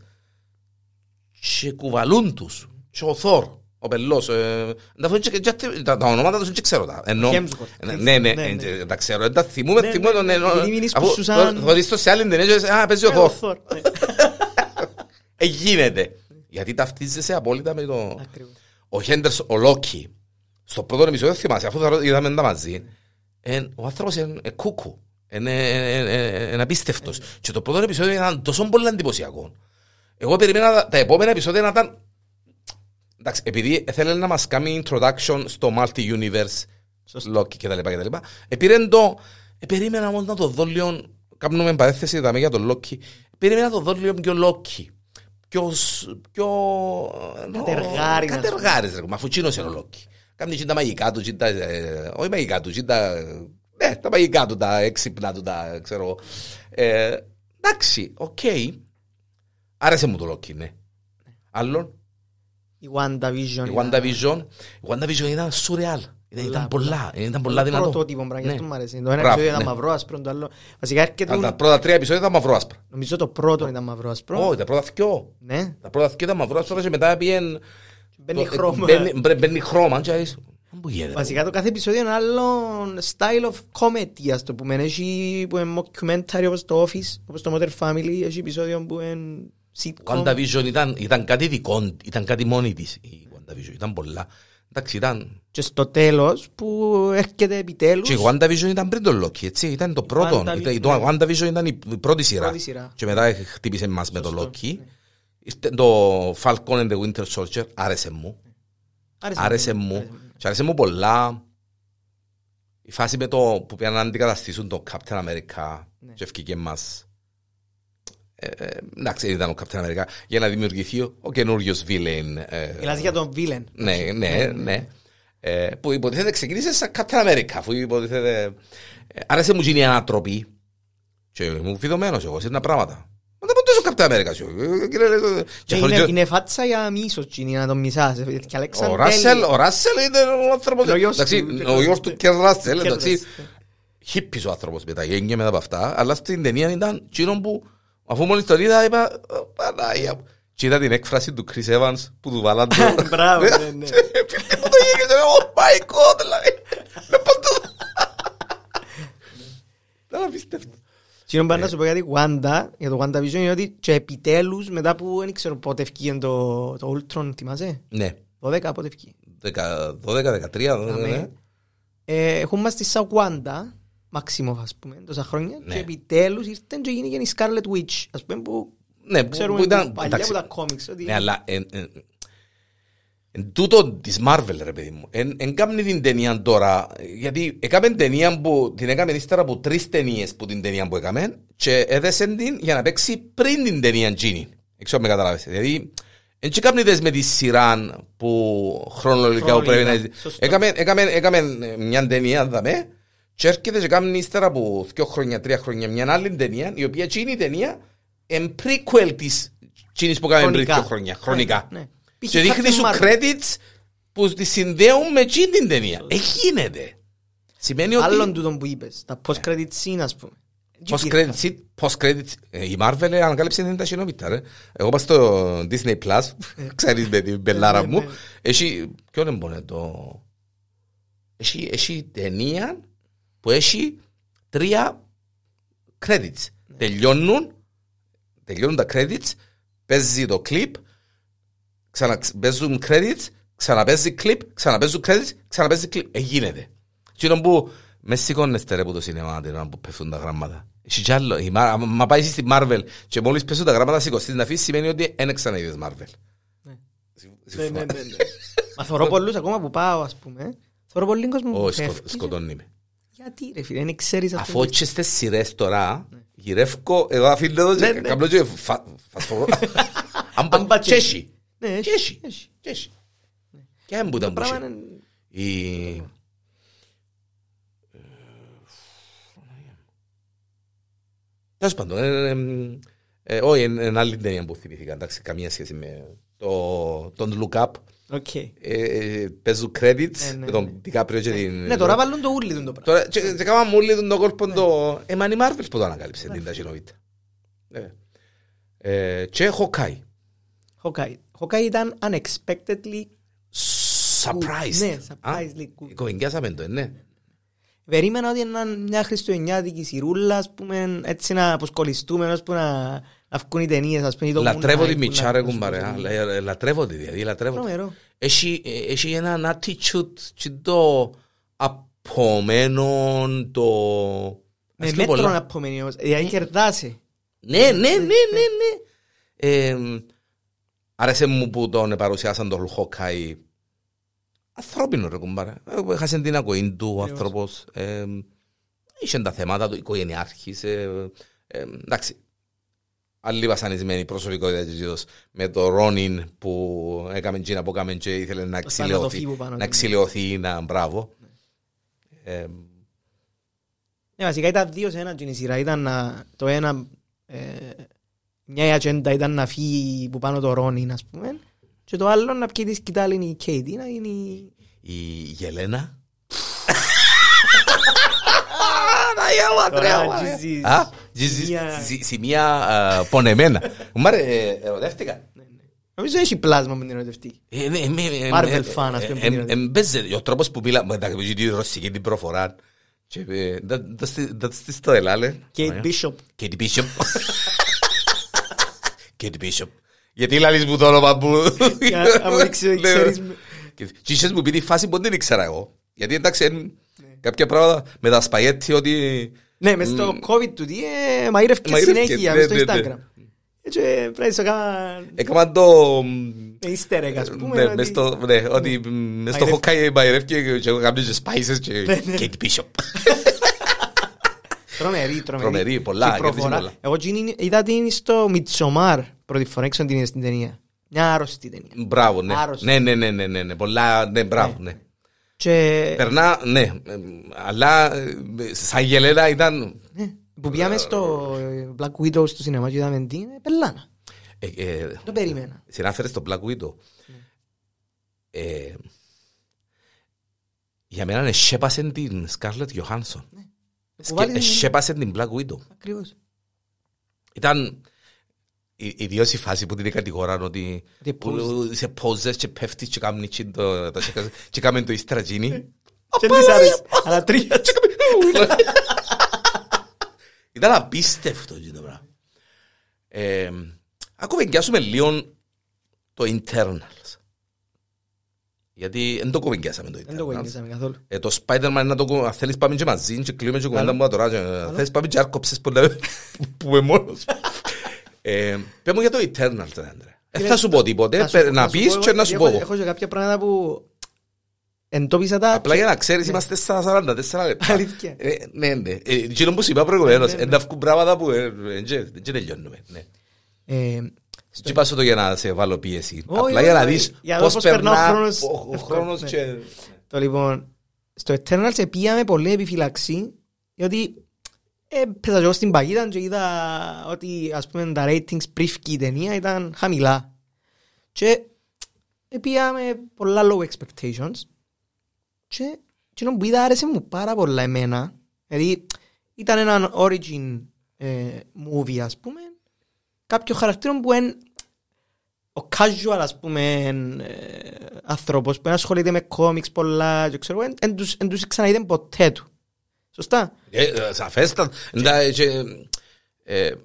και κουβαλούν τους. Και ο Θόρ, ο Πελός. ε, τα φωνή και- και- Τα τα ονόματα τους δεν ξέρω τα. Ενώ- Hemsworth. Ναι, ναι, ναι, Ναι, ναι. ε, τα ξέρω. Δεν τα θυμούμαι, Ναι, θυμούμαι ναι, τον ναι. ενώ- Επειδή μείνεις αφού που σου σαν- θω- θωρείς το σε άλλη ταινία και λες, Α, παίζει ο ε, Θόρ. Thor, ναι. Ε, γίνεται. Γιατί ταυτίζεσαι απόλυτα με το... Ακριβώς. Ο Χέντερς, ο Λόκι, στο πρώτο επεισόδιο θυμάσαι, αφού θα είδαμε τα μαζί, εν, ο άνθρωπος είναι ε, κούκου. Είναι ε, ε, ε, απίστευτος. Και το πρώτο επεισόδιο ήταν τόσο πολύ εντυπωσιακό. Εγώ περίμενα τα- τα επόμενα επεισόδια να ήταν... Εντάξει, επειδή θέλει να μας κάνει introduction στο multi-universe, Σωστό. Loki κτλ. κτλ. Επήρεν το... Ε, περίμενα όμως να το δω λίγο... Κάνουμε παρέθεση δαμε για τον Loki. Περίμενα να το δω λίγο πιο Loki. Πιο... σ- πιο... Κατεργάρι, να σου Κατεργάρις ρε. Μα αφού τσίνος είναι ο Loki. Κάνει και τα μαγικά του, και τα... ε, Όχι μαγικά του, και τα... Ναι, τα μαγικά του, τα έξυπνα του, τα ξέρω εγώ. Ε, Εντάξει, οκ. Άρεσε μου το Loki, ναι. Άλλον, Η WandaVision. η ήταν- WandaVision. Η WandaVision ήταν surreal. Ήταν, ήταν πολλά, ήταν πολλά Το δυνατό. πρωτότυπο πράγμα, γι' αυτό Ναι. μου αρέσει. Το ένα Μπράβο, επεισόδιο ήταν ναι. μαυρό άσπρο, το άλλο... Βασικά έρχεται... Τα, τα πρώτα τρία επεισόδια ήταν μαυρό άσπρα. Νομίζω το πρώτο ήταν μαυρό άσπρο. Όχι, τα πρώτα δυο. Ναι, Τα πρώτα δυο ήταν μαυρό άσπρα και μετά πήγαινε... μπαίνει το- χρώμα. Μπαίνει, μπρε- μπαίνει χρώμα και είσαι... Πού γίνεται. Βασικά το κάθε επεισόδιο είναι άλλο style of comedy, ας το πούμε. Έχει που είναι mockumentary όπως το Office, όπως το Modern Family, έχει επεισόδιο που είναι sitcom. WandaVision ήταν, ήταν κάτι δικό, ήταν κάτι μόνη της η WandaVision, ήταν πολλά. Εντάξει, ήταν... Και στο τέλος που έρχεται επιτέλους Και η WandaVision ήταν πριν το Loki, έτσι, ήταν το πρώτο. WandaVision, Ήταν- Το ναι. WandaVision ήταν η πρώτη σειρά. Πρώτη σειρά. Και μετά χτύπησε μας με το Σωστό, Loki. ναι. Ήρθε Το Falcon and the Winter Soldier άρεσε μου. Άρεσε μου. Και άρεσε μου πολλά. Η φάση με το που πήγαν να αντικαταστήσουν το Captain America Ναι. και ευκήκε μας. Ε, ε, εντάξει, ήταν ο Captain America για να δημιουργηθεί ο, ο καινούριος villain. ε, Μιλάς για τον villain. ναι, ναι, ναι. Ε, που υποτίθεται ξεκίνησε σαν Captain America, αφού υποτίθεται... Ε, άρεσε μου γίνει η ανατροπή. Και ήμουν φιδωμένος εγώ σε τα πράγματα. Μα δεν ποτέ ο Captain America. σου. Ε, κύριε, ε, και Και είναι, χωρίς- είναι φάτσα για μίσος τσινή να τον μισάς. ε, Και ο Αλέξανδρ Ράσελ, ο Ράσελ είναι ο άνθρωπος. Ο γιος εντάξει, του, Ο γιος του και Ράσελ, Κέρ εντάξει. Ράσελ. Χίπης ο άνθρωπος μετά, γέννηκε μετά από αυτά. Αλλά στην ταινία ήταν εκείνο που, αφού μόλις τον είδα, είπα, «Ω, Παναγία μου». Και είδα την έκφραση του Chris Evans που του βάλαν το... Μπράβο, ναι, ναι. Και μου το γέννησε, oh my god, δηλαδή. Να πω το... Δεν απίστευτο. Συγγνώμη πάντα να σου πω κάτι, Wanda, για το WandaVision είναι ότι και επιτέλους μετά που δεν ξέρω πότε ευκήγε το, το Ultron, θυμάσαι, Ναι, 12 πότε ευκήγε. 12-13, ναι. Ε, Έχουμε μας στη Σαν Wanda, Maximoff ας πούμε, τόσα χρόνια Ναι. και επιτέλους ήρθε και γίνηκε η Scarlet Witch, ας πούμε που Ναι, που- ξέρουμε που ήταν... που παλιά εντάξει, από τα κόμιξ ότι Ναι, αλλά εν, εν, εν τούτο της Marvel, ρε παιδί μου. Εν, εν κάμνει την ταινία τώρα, γιατί έκαμε ταινία που την έκαμε ύστερα από τρεις ταινίες που την ταινία που έκαμε και έδεσεν την για να παίξει πριν την ταινία Genie. Έξω αν με καταλάβεις. Δηλαδή, εν και κάμνει δες με τη σειρά που χρονολογικά που πρέπει να... Χρονολογικά, σωστό. Έκαμε, έκαμε, έκαμε μια ταινία, δαμε, Και έρχεται και κάνει ύστερα από δύο χρόνια, τρία χρόνια μια άλλη ταινία, η οποία εκείνη η ταινία είναι prequel της εκείνης που κάναμε πριν Χρονικά. δύο χρόνια, χρονικά. Ναι, ναι. Και δείχνει Captain σου Marvel. credits που τη συνδέουν με εκείνη την ταινία. Ε, γίνεται. Σημαίνει ότι... Άλλον τούτον που είπες, τα post-credit scene ας πούμε. Post credit scene, post credit, ε, η Marvel ε, ανακάλυψε την ταχυνόμητα ρε. Εγώ πάω στο Disney Plus, ξέρεις με την πελάρα ναι, μου, ναι. έχει, ποιον εμπονέ το... Έχει, έχει ταινία που έχει τρία credits. Ναι. Τελειώνουν, τελειώνουν τα credits, παίζει το clip, ξαναπαίζουν credits, ξαναπαίζει clip, ξαναπαίζουν credits, ξαναπαίζει clip. Ε, γίνεται. Και είναι που με σηκώνεστε ρε που το σινεμά την ώρα που πέφτουν τα γράμματα. Έχει κι άλλο. Η Mar- Μα πάει εσύ στη Marvel και μόλις πέσουν τα γράμματα σηκωστείς να αφήσεις σημαίνει ότι δεν ξαναείδες Marvel. Ναι. Συμφωνώ. Ναι, ναι, ναι, ναι. Μα θωρώ πολλούς ακόμα που πάω ας πούμε. Θωρώ πολύ κόσμο που Όχι, σκο- φεύγεις. σκοτώνει με. Γιατί ρε φίλε, δεν ξέρεις αυτό. Αφού και στις σειρές τώρα, γυρεύω, εγώ αφήνω εδώ Ναι, και ναι. κάνω και φα- φασφορώ. Αν Αν πα- πα- και έχει. Ναι, Και έχει. έχει. Και έχει. Και αν που ήταν που Πράγμα έχει. είναι... Η... Τέλος πάντων, ε, ε, ε, όχι, είναι είναι άλλη ταινία που θυμήθηκα, εντάξει, καμία σχέση με το, τον Look Up. Οκ. Ε, ε, παίζουν credits Ναι, ναι, με τον DiCaprio και την... Ναι, τώρα βάλουν το ούλι του το πράγμα. Τώρα, και, και κάναμε όλοι τον κόλπο το... Ε, μα είναι η Marvel που το ανακάλυψε την Ταχυνοβίτα. Ε, ε, και Hawkeye. Hawkeye. Hawkeye ήταν unexpectedly Surprised. Ναι, Α, surprisingly good. Κοβεγγιάσαμε το, ε, ναι. Περίμενα ότι είναι μια χριστουγεννιάτικη σιρούλα, ας πούμε, έτσι να αποσκολιστούμε, ας πούμε, να, να βγουν οι ταινίες, ας πούμε, ή το Λατρεύω Moon τη Knight που Μιτσάρα να- κουμπάρε. ε, ε, Λατρεύω τη, δηλαδή, λατρεύω τη. Τρομερό. Έχει, ε, έχει ένα attitude και το απομένο το... Με Ας και μέτρον πολλά. απομένει όμως, δηλαδή κερδάσει. Ναι, ναι, ναι, ναι, ναι. Ε, άρεσε μου που τον παρουσιάσαν τον Χόκαη. Ανθρώπινο ρε κουμπάρε. Ε, Έχασε την ακοή του ο άνθρωπος. Ε, είχε τα θέματα του οικογενειάρχης. Ε, ε, εντάξει. Άλλη βασανισμένη προσωπικότητα της Ζήτος με το Ρόνιν που έκαμε εκείνα που έκαμε και ήθελε να Το εξηλαιωθεί. θανατοφύγου πάνω Να του. εξηλαιωθεί, να μπράβο. Ε, Ναι, βασικά ήταν δύο σε ένα και η σειρά. Ήταν να- το ένα, ε, μια η ατζέντα ήταν να φύγει που πάνω το Ρόνιν, ας πούμε, και το άλλο να πιει της σκητάλη η Κέιτι, να είναι η... η Γελένα. Τα γέλα, Τώρα, τρέχω. τζιζις. Α, τζιζις, Σημεία- ζη- σημεία α, πονεμένα. Μάρε, ε, ερωτεύτηκα. Νομίζω έχει πλάσμα με την ερωτευτική. Ε, ναι, με- ε, Marvel ε, fan, ας ε, πούμε, ε, που είναι. ε, Εμπέζεται, ο τρόπος που μιλά, εντάξει, με τη ρωσική την προφορά. Και, ε, da- das ist- das ist το ελάλε. Kate Bishop. Katie Bishop. Katie Bishop. Γιατί λαλείς μου το όνομα που... Για να μου δείξει ότι Ναι. ξέρεις με- Και και είχες μου πει τη φάση που δεν ήξερα εγώ. Γιατί εντάξει, εν- κάποια πράγματα με τα σπαγέτι ότι... Ναι, μες στο COVID του τι ε, μαείρευκε Μαείρευκε, συνέχεια ναι, μες στο ναι, ναι. Instagram. Έτσι ε, πρέπει να κάνω Έκανα το... easter egg, ας πούμε. Ναι, ότι- μες στο, ναι, ότι μες στο Μαειρεύκε. Hawkeye μαειρεύκε και εγώ κάνω και spices και Ναι, ναι. Kate Bishop. Τρομερή, τρομερή. Τρομερή, πολλά, Και η κερδίζει προφορά. πολλά. Εγώ εκείνη- είδα την στο Μιτσομάρ πρώτη φορά, έξω την είδα στην ταινία. Μια άρρωστη ταινία. Μπράβο, ναι. Άρρωστη. Ναι, ναι, ναι, ναι, ναι, ναι, πολλά, ναι, μπράβο, ναι. Και Περνά, ναι, ε, αλλά ε, σαν γελένα ήταν... ναι, που πήγαμε στο ε, Black Widow στο σινεμά και είδαμε την, ε, πελάνα. ε, ε, Το περίμενα. Συνάφερες το Black Widow. Ε, για μένα εσέπασε την Scarlett Johansson. Που βάλει την- Εσέπασε την Black Widow. Ακριβώς. Ήταν η- ιδίως η φάση που την κατηγοράν ότι Ότι που pose. σε πόζες και πέφτεις και κάνουν τσι το- το- και κάνουν το ύστερα τζίνι. Και δεν της άρεσε. Αλλά τρία. Ήταν απίστευτο αυτό το πράγμα. Ε, Ακόμα εγκιάσουμε λίγο το internals. Γιατί δεν το κουβεντιάσαμε το Δεν το internals. βοηθήσαμε καθόλου. Ε, το Spider-Man να το κου- αν θέλεις πάμε και μαζί και κλείουμε και κουβέντα μου τώρα. και, ε, Θέλεις πάμε και άρκοψες που λέμε που είμαι μόνος. Ε, Πες μου για το Eternal τώρα, Άντρε. Ε, θα σου πω τίποτε, Θα σου- πε- θα να σου πεις πω και εγώ, να σου γιατί πω έχω- εγώ. Έχω και κάποια πράγματα που εντόπισα τα... Απλά για να ξέρεις Ναι. είμαστε στα 44 λεπτά. Αλήθεια. Ε, Ναι, ναι. Ε, Εκείνο που σου είπα προηγουμένως, Ναι, ναι, είναι να βγουν πράγματα που ε, ε, δεν δεν τελειώνουμε. Ναι. Ε, Τι πάσω το για να σε βάλω πίεση; Όχι, Απλά όχι, για να όχι. δεις Για να δω πώς πώς περνά ο περνά χρόνος ο- ο εύκολα, χρόνος ναι. και... Το λοιπόν, στο Eternals επίαμε πολύ επιφυλαξή, διότι ε, πέσα και εγώ στην παγίδα και είδα ότι ας πούμε τα ratings πριν η ταινία ήταν χαμηλά. Και επίαμε πολλά low expectations και εκείνο που είδα άρεσε μου πάρα πολλά εμένα. Δηλαδή ήταν ένα origin ε, movie ας πούμε κάποιο χαρακτήρα που είναι ο casual ας πούμε ε, άνθρωπος που ασχολείται με κόμιξ πολλά και ξέρω εν τους, εν τους ξαναείδε ποτέ του. Σωστά; Ε, ε, Σαφέστα. Εντάξει, και, ε, ε,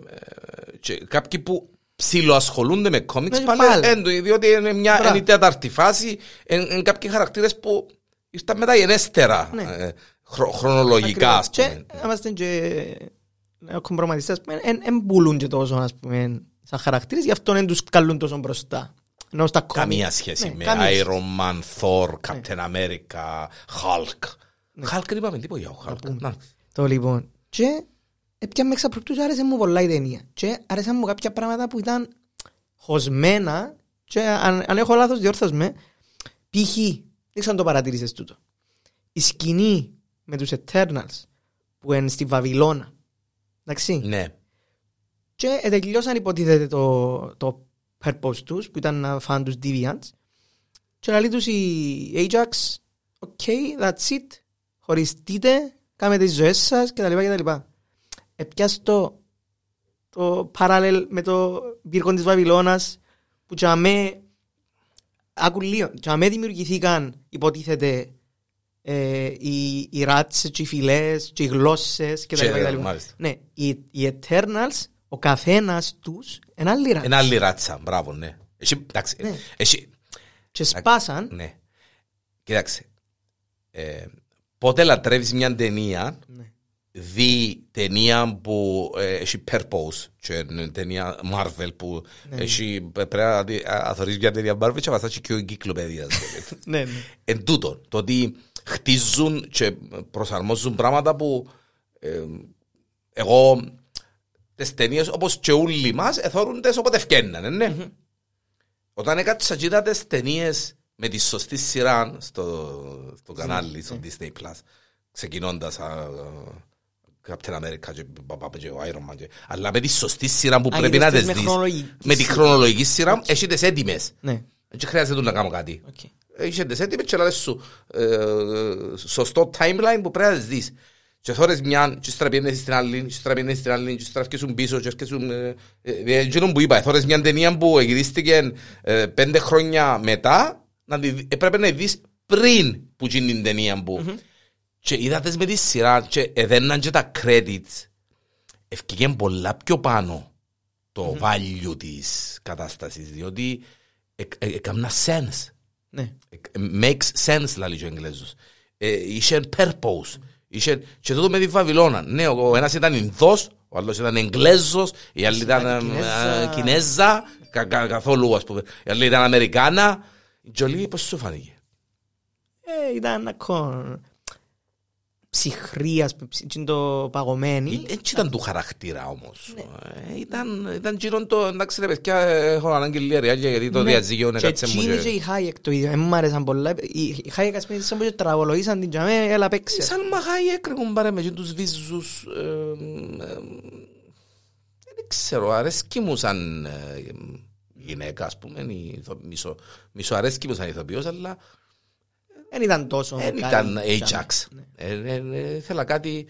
και Κάποιοι που ψιλοασχολούνται με κόμιξ Ναι, πάλι, πάλι. εν το, διότι είναι μια Μπράβο. είναι η τέταρτη φάση, είναι κάποιοι χαρακτήρες που ήρθαν μεταγενέστερα, Ναι. ε, χρο- χρονολογικά ας Και πούμε. είμαστε και κομπροματιστές που εν πουλούν και τόσο ας πούμε σαν χαρακτήρες γι' αυτό δεν τους καλούν τόσο μπροστά. Ενώ στα κόμικ. Καμία σχέση Ναι, με καμία σχέση. Iron Man, Thor, Captain America, Hulk. Ναι. Hulk δεν είπαμε τίποτα για ο Hulk. Να. Το λοιπόν. Και έπια με εξαπληκτούς άρεσε μου πολλά η ταινία. Και άρεσαν μου κάποια πράγματα που ήταν χωσμένα και αν, αν έχω λάθος διόρθως με π.χ. δεν ξέρω αν το παρατήρησες τούτο. Η σκηνή με τους Eternals που είναι στη Βαβυλώνα. Εντάξει. Ναι. Και τελειώσαν υποτίθεται το, το purpose τους που ήταν να φάνε τους Deviants και να λέει τους η Ajax ok, that's it χωριστείτε, κάνετε τις ζωές σας και τα λοιπά και τα λοιπά. Επιάς το, το parallel με το πύργο της Βαβυλώνας που και αμέ άκου λίγο, και αμέ δημιουργηθήκαν υποτίθεται ε, οι, οι ράτσες και οι φυλές και οι γλώσσες και τα Και, λοιπά και τα λοιπά. μάλιστα. Ναι, οι, οι Eternals, ο καθένας τους, ένα άλλη ράτσα. Ένα άλλη ράτσα, μπράβο, ναι. Εσύ, εντάξει, Ναι. εσύ, Και σπάσαν, ναι. Κοίταξε, ε, πότε λατρεύεις μια ταινία, Ναι. δει ταινία που ε, έχει purpose και είναι ταινία Marvel που Ναι. έχει, πρέπει να δει- α- να θωρείς μια ταινία Marvel και βαστάσει και ο εγκύκλοπαιδίας. ναι, ναι. Εν τούτο, το ότι χτίζουν και προσαρμόζουν πράγματα που ε, εγώ τις ταινίες όπως και όλοι μας εθώρουν τις όποτε ευκαιρούν, ναι. Όταν έκατσα και είδα τις ταινίες με τη σωστή σειρά στο, στο κανάλι, στο Disney Plus, ξεκινώντας α, α, Captain America και, πα- πα- και ο Iron Man, και- αλλά με τη σωστή σειρά που Α, πρέπει είδες να τις τις με δεις, χρονολογική με τη σειρά. χρονολογική σειρά, έχει τις έτοιμες. Ναι, Δεν χρειάζεται να κάνω κάτι. οκ. Είχε τις έτοιμες και λες σου ε, σωστό timeline που πρέπει να τις δεις. Και θόρες μια, και ύστερα πιένες στην άλλη, και ύστερα πιένες στην άλλη, και ύστερα έρχεσουν πίσω, και έρχεσουν... ε, ε, ε, Εκείνο που είπα, θόρες μια ταινία που γυρίστηκε ε, πέντε χρόνια μετά, να τη, δει- έπρεπε να τη δεις πριν που γίνει την ταινία που... Και είδατες με τη σειρά και έδαιναν και τα credits, ευκήγε πολλά πιο πάνω το value της κατάστασης, διότι εκ- ε- έκανα sense. Ναι. Makes sense, λέει και ο Εγγλέζος. Ε, Είχε purpose. Είχε... Και τούτο με τη Βαβυλώνα. Ναι, ο ο ένας ήταν Ινδός, ο άλλος ήταν Εγγλέζος, η άλλη ήταν ήταν ε, Κινέζα. ε, Κινέζα, κα- κα- καθόλου ας πούμε. Η άλλη ήταν Αμερικάνα. Η Τζολί πώς σου φάνηκε; Ε, ήταν ακόμα ψυχρή, ας πούμε, ψ- είναι το παγωμένη. Έτσι ήταν του χαρακτήρα όμως. Ε, Ήταν, ήταν γύρω το, εντάξει ρε παιδιά, έχω ανάγκη λίγα ριάλια γιατί το Ναι. διαζύγιο είναι Και κάτσε μου. εκείνη και και- η Χάιεκ το ίδιο, δεν μου άρεσαν πολλά. Η η Χάιεκ ας πούμε, σαν πως τραγολογήσαν την τζαμέ, έλα παίξε. Σαν μαχάει έκρηγουν πάρε με τους βίζους. ε, ε, Δεν ξέρω, αρέσκει μου σαν ε, γυναίκα, ας πούμε, η ηθο- μισο- μισοαρέσκει μου σαν ηθοποιός, αλλά Δεν ήταν τόσο δεν καλή ήταν τζαμέ. Ajax. Ναι. Ε, ε, ε, Ήθελα κάτι...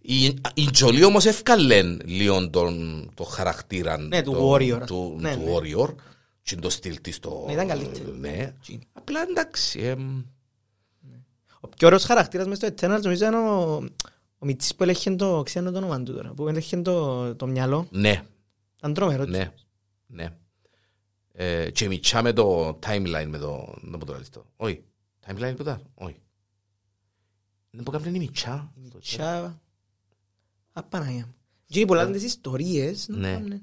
Η, η Τζολί όμως έφκαλε λίγο τον, το χαρακτήρα Ναι, του το- warrior, ας του, πούμε. Ναι, του ναι. warrior και το στυλ της το... Ναι, ήταν καλύτερη. Ναι. Εκείνη. Απλά εντάξει. εμ, Ο πιο ωραίος χαρακτήρας μες στο Eternals νομίζω ήταν ο, ο Μιτσής που έλεγχε το, ξέρω το όνομα του τώρα, που έλεγχε το, το μυαλό. Ναι. Ήταν τρομερός. Ναι, ναι. Ε, και μιτσά με το timeline, με το... Δεν πω το λες το. Όχι. Timeline που ήταν. Όχι. Δεν πω κάποιον η μιτσά. Τσα... Απαναγία μου. Και οι πολλά τις ιστορίες... να Ναι. πάνε.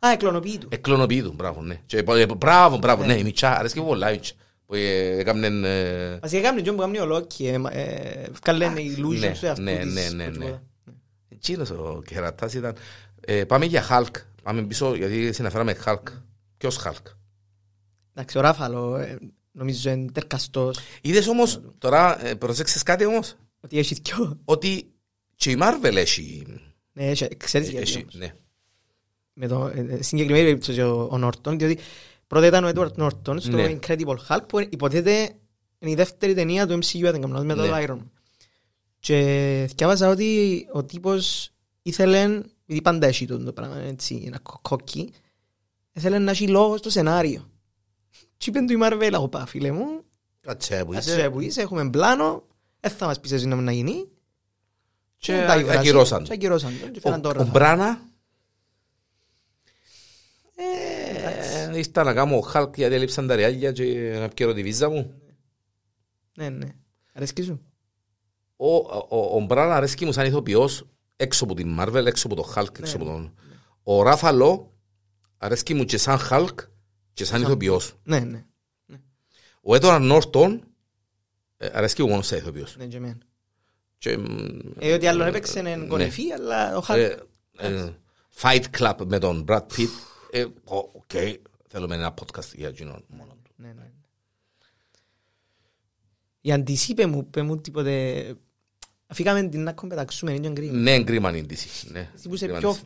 Α, εκλονοποιεί του. Εκλονοποιεί του, μπράβο, ναι. Και, ε, μπράβο, μπράβο, ναι, η μιτσά. Αρέσκει μου πολλά η μιτσά. Που ε, έκαμνε... ε, Βασικά κάνει τον που κάνει ο Λόκι, ε, ε, βγάλε ναι, illusion στο εαυτό ναι, της. ναι, ναι, που ναι. τίποτα. Εκείνος ο κερατάς ήταν... Ε, πάμε για Hulk. Πάμε πίσω, γιατί συναφέραμε Hulk. Ποιος Hulk; Εντάξει, ο Ράφαλο, ε, νομίζω είναι τερκαστός. Είδες όμως, τώρα ε, προσέξες κάτι όμως, Ότι έχει δυο. ότι και η Marvel έχει... Ναι, έχει- ξέρεις γιατί έχει όμως. ναι. Με το ε, ε, συγκεκριμένη περίπτωση ο, ο Νόρτον, διότι πρώτα ήταν ο Έντουαρτ Νόρτον στο Ναι. Incredible Hulk που υποτίθεται είναι η δεύτερη ταινία του MCU, αν δεν κάνω λάθος, με τον Ναι. Iron Man. Και διάβαζα ότι ο τύπος ήθελε, επειδή πάντα έχει το πράγμα, έτσι, ένα κο- κόκκι, ήθελε να έχει λόγο στο σενάριο. Και είπεν του η Marvel, εγώ πάω φίλε μου, Κάτσε που Κάτσε είσαι. που είσαι, έχουμε πλάνο, δεν θα μας πεις εσύ να μην να γίνει. Και Δεν τα υβράζει. ακυρώσαν. Και ακυρώσαν τον και Ο, φέραν το ο Ράφα. Μπράνα ε, ήρθα να κάνω χάλκ γιατί έλειψαν τα ριάλια και να πιέρω τη βίζα μου. Ναι, ναι. Αρέσκει σου; Ο, ο, ο Μπάνα αρέσκει μου σαν ηθοποιός έξω από την Marvel, έξω από το Hulk, έξω από τον... Ο Ράφαλο αρέσκει μου και σαν Hulk και σαν ηθοποιός. Ναι, ναι. Ο Έντουαρντ Νόρτον ε, αρέσκει μου μόνο σαν ηθοποιός. Ναι, και εμένα. Και, μ, Ε, ότι άλλον έπαιξε εν ναι. κορυφή, αλλά ο Ε, Hulk... ε, Fight Club με τον Brad Pitt. Ε, ο- Οκ, θέλουμε ένα podcast για εκείνον μόνο του. Ναι, ναι. Η αντισή είπε μου, είπε μου τίποτε... Αφήκαμε την να κομπεταξούμε, είναι και κρίμα. Ναι, κρίμα είναι DC. Ναι, Εσύ που είσαι κρίμα πιο...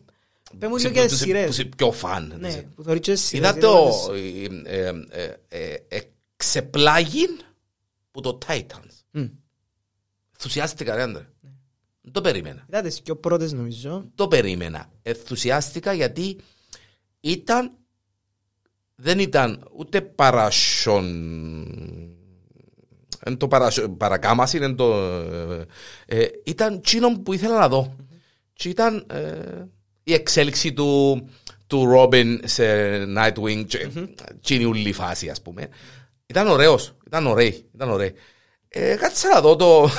είναι Πες μου DC. λίγο Που και είσαι- τις που σειρές. είσαι πιο φαν. Ναι, που θωρείς και τις σειρές. Είδα γιατί το είπες- ε, ε, ε, ε, εξεπλάγει που το Titans. Μμ. Ενθουσιάστηκα, ρε άντρε. Δεν το περίμενα. Είδα τις πιο πρώτες νομίζω. Το περίμενα. Ενθουσιάστηκα γιατί ήταν δεν ήταν ούτε παρασιον εν το παρασιο- παρακάμαση εν το, ε, ε, ήταν τσίνο που ήθελα να δω και ήταν ε, η εξέλιξη του του Ρόμπιν σε Nightwing και τσίνη ούλη φάση ας πούμε. Ήταν ωραίος, ήταν ωραίοι, ήταν ωραίοι. Ε, κάτσα να δω το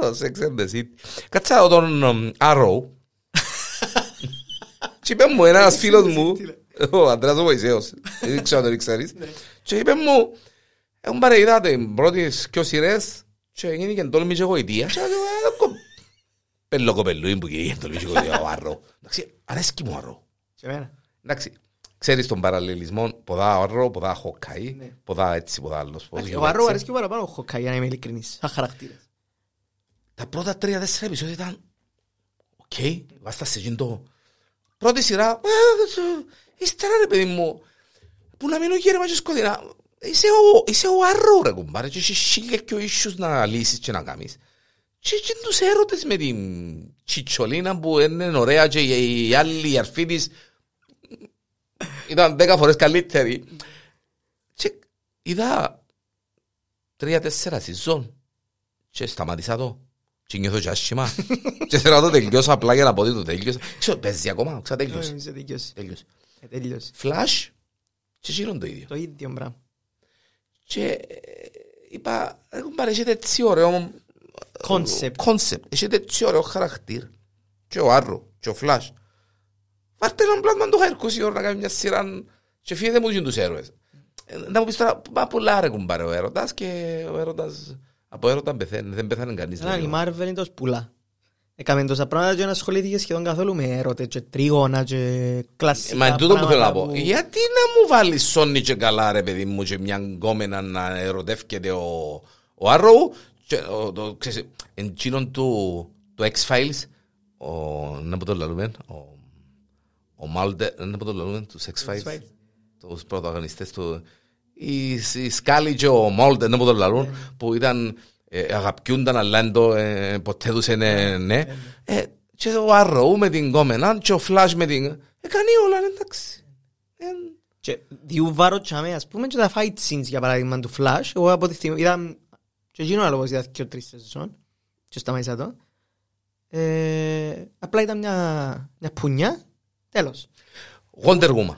το Sex and the City κάτσα να δω τον um, Arrow. Και είπε μου ένας φίλος μου, ο Αντρέας ο Βοησέος, δεν ξέρω αν το ξέρεις, και είπε μου, έχουν πάρει είδατε πρώτες δυο σειρές και έγινε και τόλμη και γοητεία. Και λέω, «Ε, κο- Πέλο κοπελούι που γίνει τόλμη και γοητεία ο Άρρο. Εντάξει, αρέσκει μου ο Άρρο. Και εμένα. Εντάξει, ξέρεις τον παραλληλισμό, ποδά ο Άρρο, ποδά Χοκκαί, Ναι. ποδά έτσι, ποδά άλλος. πώς Ο γίνεται Αρρό έτσι. αρέσκει παραπάνω ο Χοκάι, για να είμαι ειλικρινής. Σαν χαρακτήρας. Τα πρώτα τρία-τέσσερα επεισόδια ήταν οκ, βάστα σε εκείνο το πρώτη σειρά «Α, ε, ύστερα ρε παιδί μου που να μείνω γέρμα και σκοτεινά είσαι ο, είσαι ο αρρό ρε κουμπάρε και έχεις χίλια και ο ίσους να λύσεις και να κάνεις και και τους έρωτες με την τσιτσολίνα που είναι ωραία και η η άλλη η αρφή της ήταν δέκα φορές καλύτερη και είδα τρία-τέσσερα σιζόν και σταμάτησα το. Και νιώθω και άσχημα. και θέλω να το τελειώσω απλά για να πω ότι το τελειώσα. Ξέρω, παίζει ακόμα, ξέρω, τέλειωσε. Ε, σε τελειώσει. Τέλειωσε. Ε, Τελειώσει. Flash και γίνον το ίδιο. Το ίδιο πράγμα. Και ε, είπα, έχουν πάρει έχετε έτσι ωραίο Concept. concept. Έχετε έτσι ωραίο χαρακτήρ. Και ο Άρρο, και ο Flash. Βάρτε έναν πλάσμα το χαρκούσι ώρα να κάνει μια σειρά και φύγετε μου και τους έρωες. Ε, Να μου πεις τώρα, μα πολλά ρε κουμπάρε ο έρωτας και ο έρωτας από έρωτα πεθαίνει, δεν πεθάνε κανείς. Ήταν η λέει. Marvel είναι τόσο πουλά. Έκαμε τόσα πράγματα και δεν ασχολήθηκε σχεδόν καθόλου με έρωτες και τρίγωνα και κλασικά Ε, Μα είναι τούτο που θέλω να πω. πράγματα που- Γιατί να μου βάλεις Σόνι και καλά ρε παιδί μου και μια γκόμενα να ερωτεύκεται ο, ο Arrow και ο, το, ξέρεις, εντζήνων του, του X-Files ο, να πω το λαλούμε, ο, ο Μάλντερ, να πω το λαλούμε, τους X-Files, X-Files. τους πρωταγωνιστές του, η, η Σκάλι και ο Μόλτερ, να πω το λαλούν, που ήταν, ε, αγαπιούνταν αλλά εν το, ε, ποτέ τους είναι, ναι, ε, και ο Arrow με την γκόμενα και ο Flash με την, έκανε όλα, εντάξει. Ε, Και διού βάρο τσάμε, ας πούμε, και τα fight scenes, για παράδειγμα, του Flash. Εγώ από τη στιγμή είδα... Και εκείνο άλλο πως είδα και ο τρεις σεζόν. Και σταμάτησα το. Ε, απλά ήταν μια, μια πουνιά. Τέλος. Wonder Woman.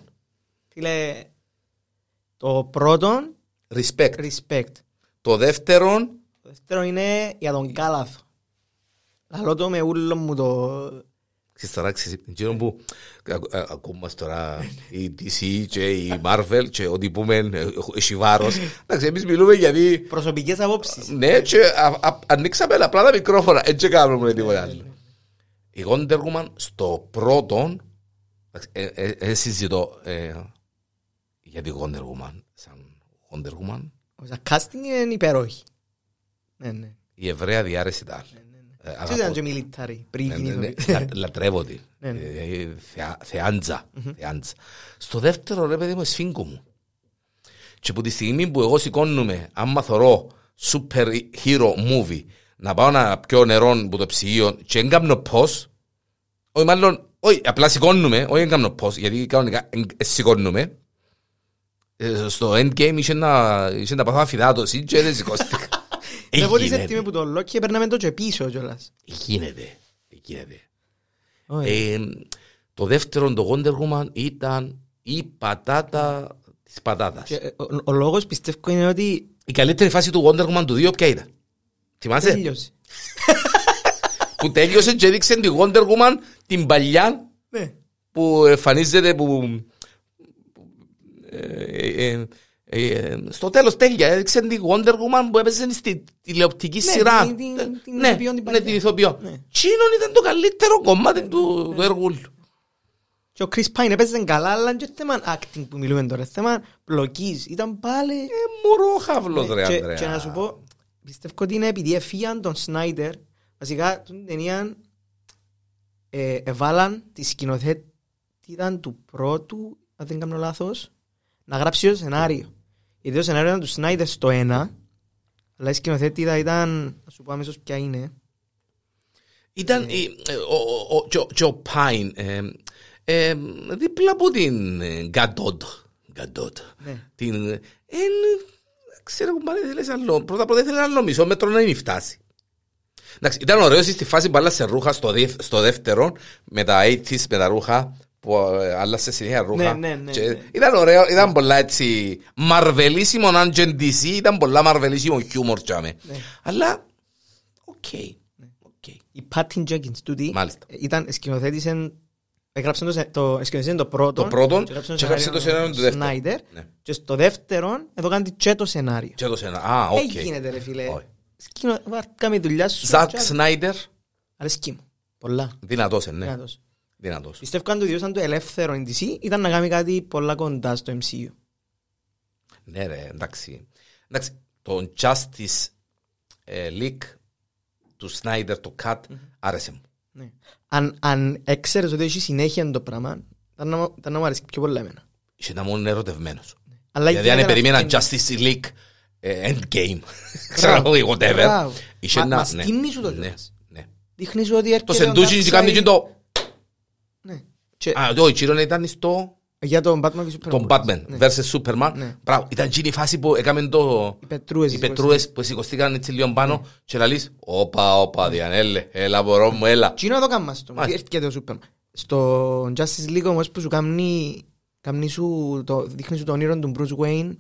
Φίλε, το πρώτο, Respect. respect. Το δεύτερο, Το δεύτερο είναι για τον Κάλαθο. Λαλώ το με ούλο μου το... ξέρεις τώρα, ξέρεις, εκείνο που ακου- α- ακούμε τώρα η DC και η Marvel και ό,τι πούμε ε, έχει βάρος. Εντάξει, εμείς μιλούμε γιατί Προσωπικές απόψεις. Ναι, και α- α- ανοίξαμε απλά τα μικρόφωνα, έτσι κάνουμε τίποτα άλλο. Η Wonder Woman στο πρώτο, εντάξει, ε, ε, ε, συζητώ ε, για τη Wonder Woman σαν Wonder Woman, Ο casting είναι υπέροχη. Ναι, ναι. η Εβραία διάρρεση τα άλλη. Ε, Τι αγαπώ ήταν και military πριν Ναι, ναι, ναι. γίνονται. Λα- Λατρεύω τη. Ναι, ναι. Ε, θεά- Θεάντζα. Θεάντζα. Στο δεύτερο ρε παιδί μου σφίγγω μου. Και από τη στιγμή που εγώ σηκώνομαι, άμα θωρώ super hero movie, να πάω να πιω νερό από το ψυγείο και δεν κάνω πώς, όχι μάλλον, όχι, απλά σηκώνουμε, όχι δεν κάνω πώς, γιατί κανονικά εν- ε, σηκώνουμε. Ε, Στο endgame είχε να, είχε να πάθω αφιδάτωση και δεν σηκώστηκα. Ε, Εγώ τη γίνεται. έτοιμη που το Loki έπαιρναμε το και πίσω κιόλας. Γίνεται. Γίνεται. Όχι. Ε, το δεύτερο, το Wonder Woman, ήταν η πατάτα της πατάτας. Και, ε, ο- Ο λόγος πιστεύω είναι ότι Η καλύτερη φάση του Wonder Woman του 2 ποια ήταν; Θυμάσαι; Τέλειωσε. που τέλειωσε και έδειξε τη Wonder Woman την παλιά Ναι. που εμφανίζεται που... ε, ε, ε, ε, στο τέλος τέλεια έδειξε τη Wonder Woman που έπαιζε στη τηλεοπτική Ναι, σειρά. την- την- Ε, την ναι, ηθοποιό την ναι, παλιά. την ηθοποιό. Ναι. Τσίνον ήταν το καλύτερο κομμάτι του, του έργου. του. Και ο Chris Pine έπαιζε καλά, αλλά είναι και θέμα acting που μιλούμε τώρα. Θέμα πλοκής. Ήταν πάλι... Ε, μωρό χαύλος ρε και, Ανδρέα. και να σου πω, πιστεύω ότι είναι επειδή έφυγαν τον Σνάιντερ, βασικά την ταινία ε, εβάλαν τη σκηνοθέτητα του πρώτου, αν δεν κάνω λάθος, να γράψει το σενάριο. Γιατί το σενάριο ήταν τους Σνάιντερ στο ένα, αλλά η σκηνοθέτητα ήταν, να σου πω αμέσως ποια είναι. Ήταν η- ε, ο- ο- και ο- και ο Πάιν ε, ε, δίπλα από την ε, Γκαντότ. Γκαντότ. Ναι. Την. ε, εν, ξέρω κουμπάρε, θέλεις άλλο. Πρώτα απ' όλα ήθελε άλλο μισό μέτρο να μην φτάσει. Εντάξει, ήταν ωραίος στη φάση που άλλασε ρούχα στο, δεύ- στο δεύτερο με τα 80s με τα ρούχα που ε, άλλασε συνέχεια ρούχα. Ναι, ναι, ναι, Και ναι. Ήταν ωραίο, ήταν πολλά έτσι μαρβελίσιμο αν και DC, ήταν πολλά μαρβελίσιμο χιούμορ τσάμε. Ναι. Αλλά, OK. OK. Η Patty Jenkins τούτη Μάλιστα. ε, ήταν σκηνοθέτησε Έγραψε το, σε- το, σκηνοθέτησε το πρώτο. Το πρώτο και έγραψε και έγραψε το σενάριο του δεύτερου. Σνάιντερ. Ναι. Και στο δεύτερο, εδώ κάνει και το σενάριο. Και έδωσε ένα. Α, οκ. Δεν γίνεται ρε φίλε. Όχι. Σκηνο... βα- Κάμε δουλειά σου. Ζακ και- Σνάιντερ, Αρέσκει μου. Πολλά. δυνατός είναι, ναι. Δυνατός. Δυνατός. Πιστεύω αν του διώσαν το ελεύθερο in DC ήταν να κάνει κάτι πολλά κοντά στο MCU. Ναι ρε, εντάξει. Εντάξει, το Justice ε, League του Σνάιντερ, το Cut, άρεσε μου. Ναι. Αν, αν έξερες ότι έχει συνέχεια το πράγμα, ήταν να, μου- ήταν να μου αρέσει πιο πολλά εμένα. Και να ήμουν ερωτευμένος. Αλλά Δηλαδή αν γίνεται να περίμενα φταίνει. Justice League ε, Endgame, ξέρω εγώ, whatever. Μπράβο. Είχε Μα- να- μας ναι. στείνει σου το Ναι, κιόλας. ναι. Δείχνεις σου ότι έρχεται Το ο σεντούτσι και κάνει και Darkseid. το... Ναι. Και Α, το Ιτσίρον ήταν στο... για τον Batman και Superman. Τον Batman Ναι. versus Superman. Ναι. Μπράβο, ήταν εκείνη η φάση που έκαμε το... Οι πετρούες. Οι πετρούες που σηκωστήκαν έτσι λίγο πάνω και λαλείς «Όπα, όπα, Διανέλε, έλα μωρό μου, έλα». Τι είναι το κάμα στο, Μάλιστα. έρχεται ο Superman. Στο Justice League όμως που σου κάνει, κάνει σου, το, δείχνει σου τον ήρωα του Bruce Wayne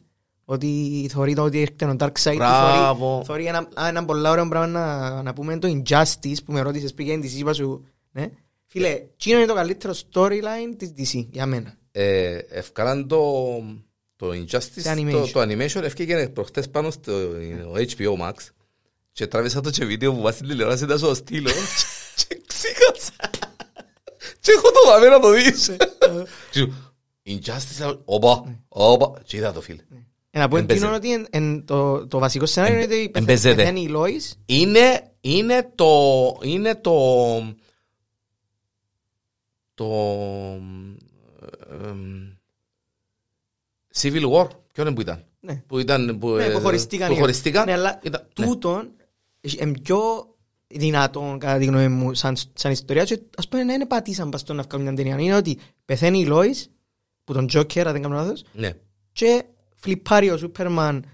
ότι θεωρεί το ότι έρχεται ο Darkseid. Μπράβο. Θεωρεί, θεωρεί ένα, α, ένα πολλά ωραίο πράγμα να, να πούμε το Injustice που με ρώτησες πριν της είπα σου. Ναι. Φίλε, τι είναι το καλύτερο storyline της DC για μένα. Ε, Ευκάλαν το, το Injustice, Σε animation. το, το animation, ευκήγε προχτές πάνω στο HBO Max και τράβησα το και βίντεο που βάζει στην τηλεόραση ήταν στο στήλο και ξύχασα. Και έχω το δάμε να το δεις. Και σου, Injustice, όπα, όπα, και είδα το φίλε. Ε, να πω Εμπέζε. εντύνω ότι εν, εν, το, το βασικό σενάριο είναι ότι πεθα- εμπέζεται. πεθαίνει η Lois Είναι, είναι το, είναι το, το, εμ, Civil War, ποιο είναι που ήταν; ναι. Που ήταν, που, Ναι, ε, που χωριστήκαν. που οι- χωριστήκαν; Ναι, αλλά Ήταν- ναι. τούτον είναι πιο δυνατόν κατά τη γνώμη μου σαν, σαν ιστορία και ας πούμε να είναι πατήσαν πας στο να βγάλουν μια ταινία. Είναι ότι πεθαίνει η Lois που τον Joker, αν δεν κάνω λάθος, Ναι. και φλιπάρει ο Σούπερμαν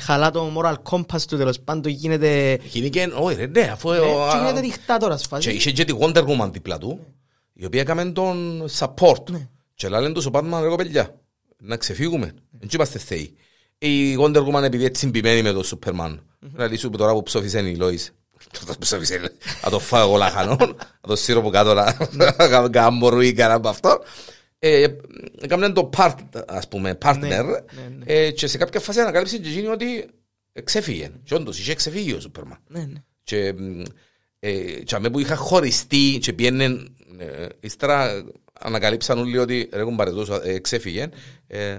χαλά το moral compass του τέλος πάντων γίνεται, Γίνηκε, όχι ρε, ναι, αφού... ναι, ο- και α- γίνεται δικτάτορας Και φάση. είχε και τη Wonder Woman δίπλα του, η οποία έκαμε τον support. Ναι. Και λένε τους ο Batman, ρε κοπελιά, να ξεφύγουμε. Δεν είμαστε θεοί. Η Wonder Woman επειδή έτσι συμπημένει με τον Superman. Δηλαδή σου τώρα που ψόφισε η Lois. Τώρα που ψόφισε, να το φάω εγώ λαχανό, να το σύρω από κάτω να κάνω ή κανένα από αυτό. Ε, Έκαμε το part, ας πούμε, partner Ναι, ναι, ναι. ε, και σε κάποια φάση ανακάλυψε και εκείνη ότι ξέφυγε. Και όντως είχε ξεφύγει ο Superman. Ναι, ναι. Και, μ, ε, και αμέ που είχα χωριστεί και πιένεν, ε, ύστερα ανακαλύψαν όλοι ότι ρε κουμπάρε τόσο, ε, ξέφυγε. Ε,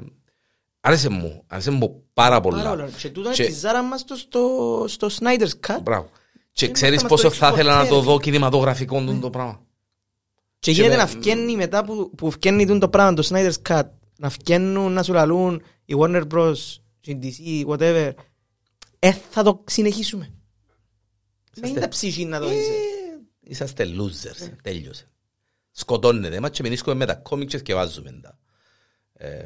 Άρεσε μου, άρεσε μου πάρα πολλά. Πάρα πολλά. Και τούτο είναι Και- τη ζάρα μας στο- στο- στο Snyder's Cut. Μπράβο. Και Δεν ξέρεις μας πόσο το θα ήθελα να το εξυποτέρει. δω κινηματογραφικό τούτο το πράγμα. Και Και γίνεται με- να φκένει μετά που, που φκένει τούτο το πράγμα, το Snyder's Cut, να φκένουν, να σου λαλούν η Warner Bros, η DC, whatever. Ε, θα το συνεχίσουμε. Δεν είναι τα ψυχή να το Ε, είσαι. Είσαστε losers, τέλειωσε. Σκοτώνετε μας και μηνίσκουμε με τα κόμικ και σκευάζουμε τα. Ε,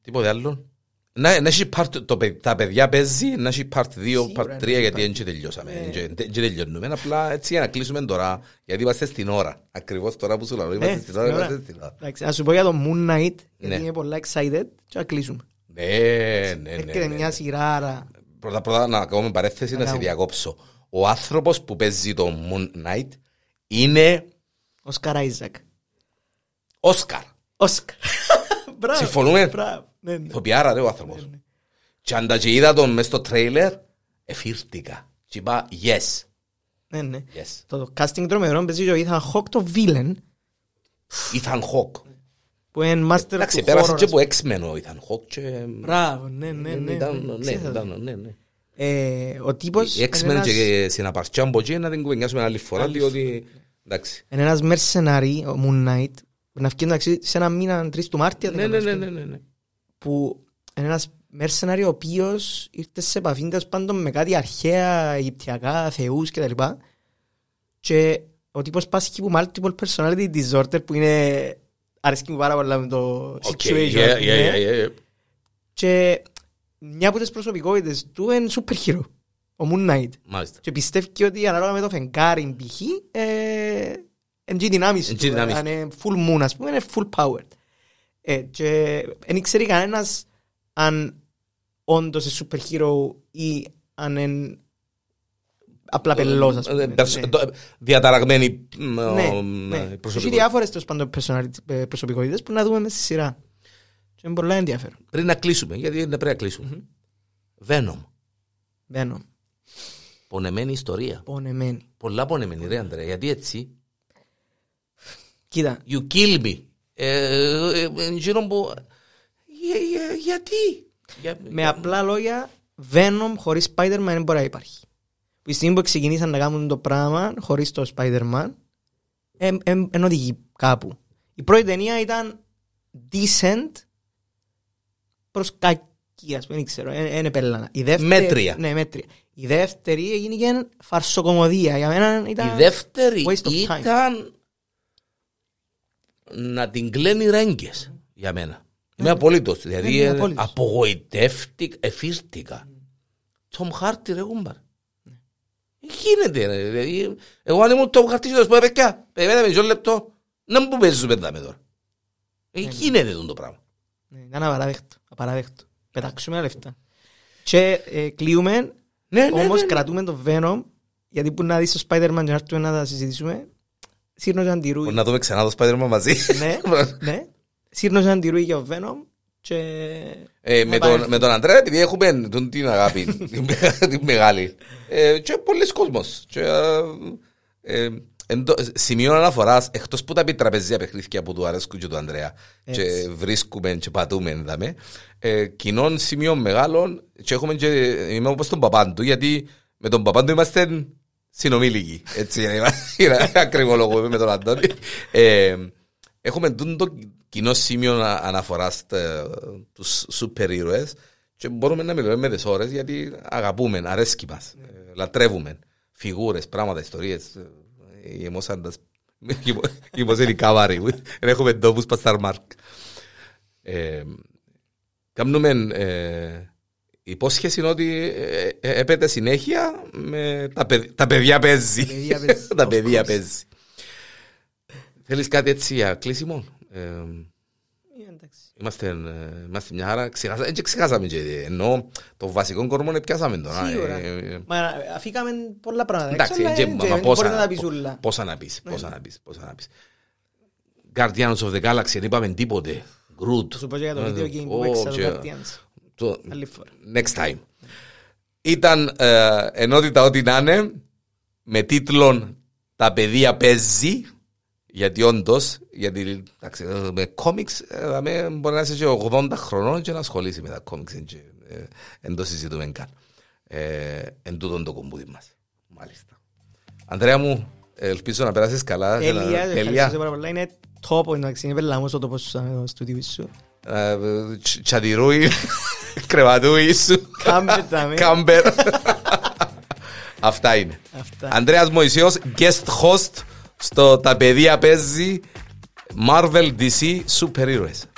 Τίποτε άλλο. Να, να έχει part, το, παι- τα παιδιά παίζει, να έχει part 2, Σίγουρα, part ναι, 3, γιατί υπάρχει. δεν τελειώσαμε. Ναι. Δεν δεν τελειώνουμε. Απλά έτσι για να κλείσουμε τώρα, γιατί είμαστε στην ώρα. Ακριβώς τώρα που σου λέω, είμαστε Ναι, στην ώρα, στην ώρα. είμαστε στην ώρα. Εντάξει, Να σου πω για το Moon Knight, γιατί Ναι. είμαι πολλά excited και να κλείσουμε. Ναι, ναι, ναι. Έρχεται ναι. μια σειράρα. Πρώτα πρώτα να κάνουμε παρέθεση να σε κάνουμε. διακόψω. Ο άνθρωπος που παίζει το Moon Knight είναι Όσκαρ Άιζακ. Όσκαρ. Όσκαρ. Μπράβο. Συμφωνούμε; Μπράβο. Ναι, ναι. Ηθοποιάρα ρε ο άνθρωπος. Και αν τα και είδα τον μες στο τρέιλερ, εφήρτηκα. Και είπα yes, Ναι, ναι. yes. Το το casting τρομερό παίζει ο Ethan Hawke το villain Ethan Hawke. που είναι master Εντάξει, του πέρασε horror, και ας από X-Men ο Ethan Hawke και... Μπράβο, ναι, ναι, ναι. Ήταν, ναι, ναι, ξέρω. ήταν, ναι, ναι. Ε, Ο τύπος Οι είναι X-Men ένας- και συναπαρτσιά από εκεί να την κουβεντιάσουμε άλλη φορά, Άλλη διότι... Εντάξει. είναι ένας mercenary, ο Moon Knight, που να βγει εντάξει, σε ένα μήνα 3 του Μάρτια Ναι, ναι, ναι, ναι, ναι, ναι. που είναι ένας mercenary ο οποίος ήρθε σε επαφή τέλος πάντων με κάτι αρχαία Αιγυπτιακά, θεούς κτλ. Και ο τύπος πάσχει που multiple personality disorder που είναι αρέσκει μου πάρα πολλά με το OK, situation. yeah, yeah, ναι. yeah, yeah. Και μια από τις προσωπικότητες του είναι super hero, ο Moon Knight. Μάλιστα. Και πιστεύει ότι ανάλογα με το φεγγάρι π.χ. ε, έν' τζι' οι δυνάμεις Εν του. τζι' οι δυνάμεις Αν είναι full moon ας πούμε είναι full powered. Ε, και δεν ξέρει κανένας αν όντως είναι super hero ή αν είναι απλά πελός ας πούμε. Ε, περσ- Ναι. το- Διαταραγμένη μ, Ναι, ο, ναι. ε, Έχει προσωπικότητα. διάφορες τέλος πάντων personality- ε, προσωπικότητες που να δούμε μέσα στη σειρά. Και είναι πολλά ενδιαφέρον. Πριν να κλείσουμε, γιατί είναι πρέπει να κλείσουμε. Venom. Μπαίνω. Πονεμένη ιστορία. Πονεμένη. Πολλά πονεμένη, ρε Αντρέα. Γιατί έτσι; Κοίτα, You kill me. Ε, ε, ε, γύρω που... Για- για- Γιατί; Για- Με για- απλά λόγια, Venom χωρίς Spider-Man δεν μπορεί να υπάρχει. Που η στιγμή που ξεκινήσαν να κάνουν το πράγμα χωρίς το Spider-Man, δεν οδηγεί κάπου. Η πρώτη ταινία ήταν decent προς κακή, ας πούμε, δεν ξέρω, δεν επέλανα. Η δεύτερη, Μέτρια. Ναι, μέτρια. Η δεύτερη έγινε και φαρσοκομωδία. Για μένα ήταν... Η δεύτερη waste of time. ήταν να την κλαίνει ρέγγες για μένα. Είμαι απολύτως. Δηλαδή Ναι, ναι, ε, απόλυτος. απογοητεύτηκα, εφήρτηκα. Tom Hardy ρε κούμπαρ. Ε, Γίνεται ρε. Δηλαδή, εγώ αν ήμουν Tom Hardy θα σου πω «Ε, παιδιά, περιμένετε μισό λεπτό. Να μου παίζουμε πεντάμε τώρα. Ε, Γίνεται το πράγμα. Ναι, ήταν απαράδεκτο. απαράδεκτο. Πετάξουμε λεφτά. Και ε, κλείουμε Ναι, ναι, Όμως ναι, ναι. κρατούμε το Venom γιατί που να δεις το Spider-Man και να έρθουμε να τα συζητήσουμε Σύρνος αντιρούει Μπορεί να δούμε ξανά το Spider-Man μαζί. Ναι, ναι Σύρνος αντιρούει για ο Venom και Ε, με, τον, με τον Αντρέα, επειδή έχουμε τον, την αγάπη, την, μεγα- την μεγάλη. Ε, και πολλοί κόσμος. Και, ε, ε, εντό, σημείο αναφοράς, εκτός που τα επιτραπεζία παιχνίδια που του αρέσκουν και του Ανδρέα και Έτσι. βρίσκουμε και πατούμε δαμε, ε, κοινών σημείων μεγάλων και έχουμε και, είμαι όπως τον παπάντου, γιατί με τον παπάντου είμαστε συνομήλικοι. Έτσι είναι, είναι ακριβόλογο με τον Αντώνη. Ε, έχουμε τούτο το κοινός σημείο να- αναφοράς στα- τους σούπερ ήρωες και μπορούμε να μιλούμε με τις ώρες γιατί αγαπούμε, αρέσκει μας, ε, λατρεύουμε φιγούρες, πράγματα, ιστορίες. Ε, Γεμώσαν τα... Γεμώσαν οι καβάροι, δεν έχουμε τόπους πας στα μάρκ. Ε, Κάνουμε ε, υπόσχεση είναι ότι ε, ε, έπεται συνέχεια με τα, παιδ- τα παιδιά παίζει. παιδιά παίζει. τα Of παιδιά course. παίζει. Θέλεις κάτι έτσι για κλείσιμο; Ε, Ε, εντάξει. είμαστε, ε, είμαστε μια χαρά. Ξεχάσα, έτσι ξεχάσαμε και ενώ το βασικό κορμό πιάσαμε τώρα. Σίγουρα. Ε, ε, Μα αφήκαμε πολλά πράγματα Εντάξει, έξω, αλλά και- ε, μα- και μα δεν πόσα- μπορείτε να πεις ούλα. Πόσα να πεις, πόσα να πεις, πόσα να πεις. Guardians of the Galaxy, δεν είπαμε τίποτε. Groot. Θα σου πω και για το Ε, video game που Ω, έξα το και- Guardians. το- Άλλη φορά. Next time. Ήταν ε, ενότητα ό,τι να είναι με τίτλον «Τα παιδεία παίζει» γιατί όντως Γιατί εντάξει, με κόμιξ ε, με μπορεί να είσαι και 80 χρονών και να ασχολείσαι με τα κόμιξ. Δεν το συζητούμε καν. Ε, εν τούτον το κομπούδι μας. Μάλιστα. Αντρέα μου, ελπίζω να περάσεις καλά. Τέλεια, ευχαριστώ πάρα πολλά. Είναι τόπο, εντάξει, είναι πελάμος ο τόπος σου στο TV σου. Ε, τσαντιρούι, κρεβατούι σου. Κάμπερ, δάμε. Κάμπερ. Αυτά είναι. Αυτά. Ανδρέας Μωυσιός, guest host στο «Τα παιδεία παίζει Marvel, DC, Superheroes.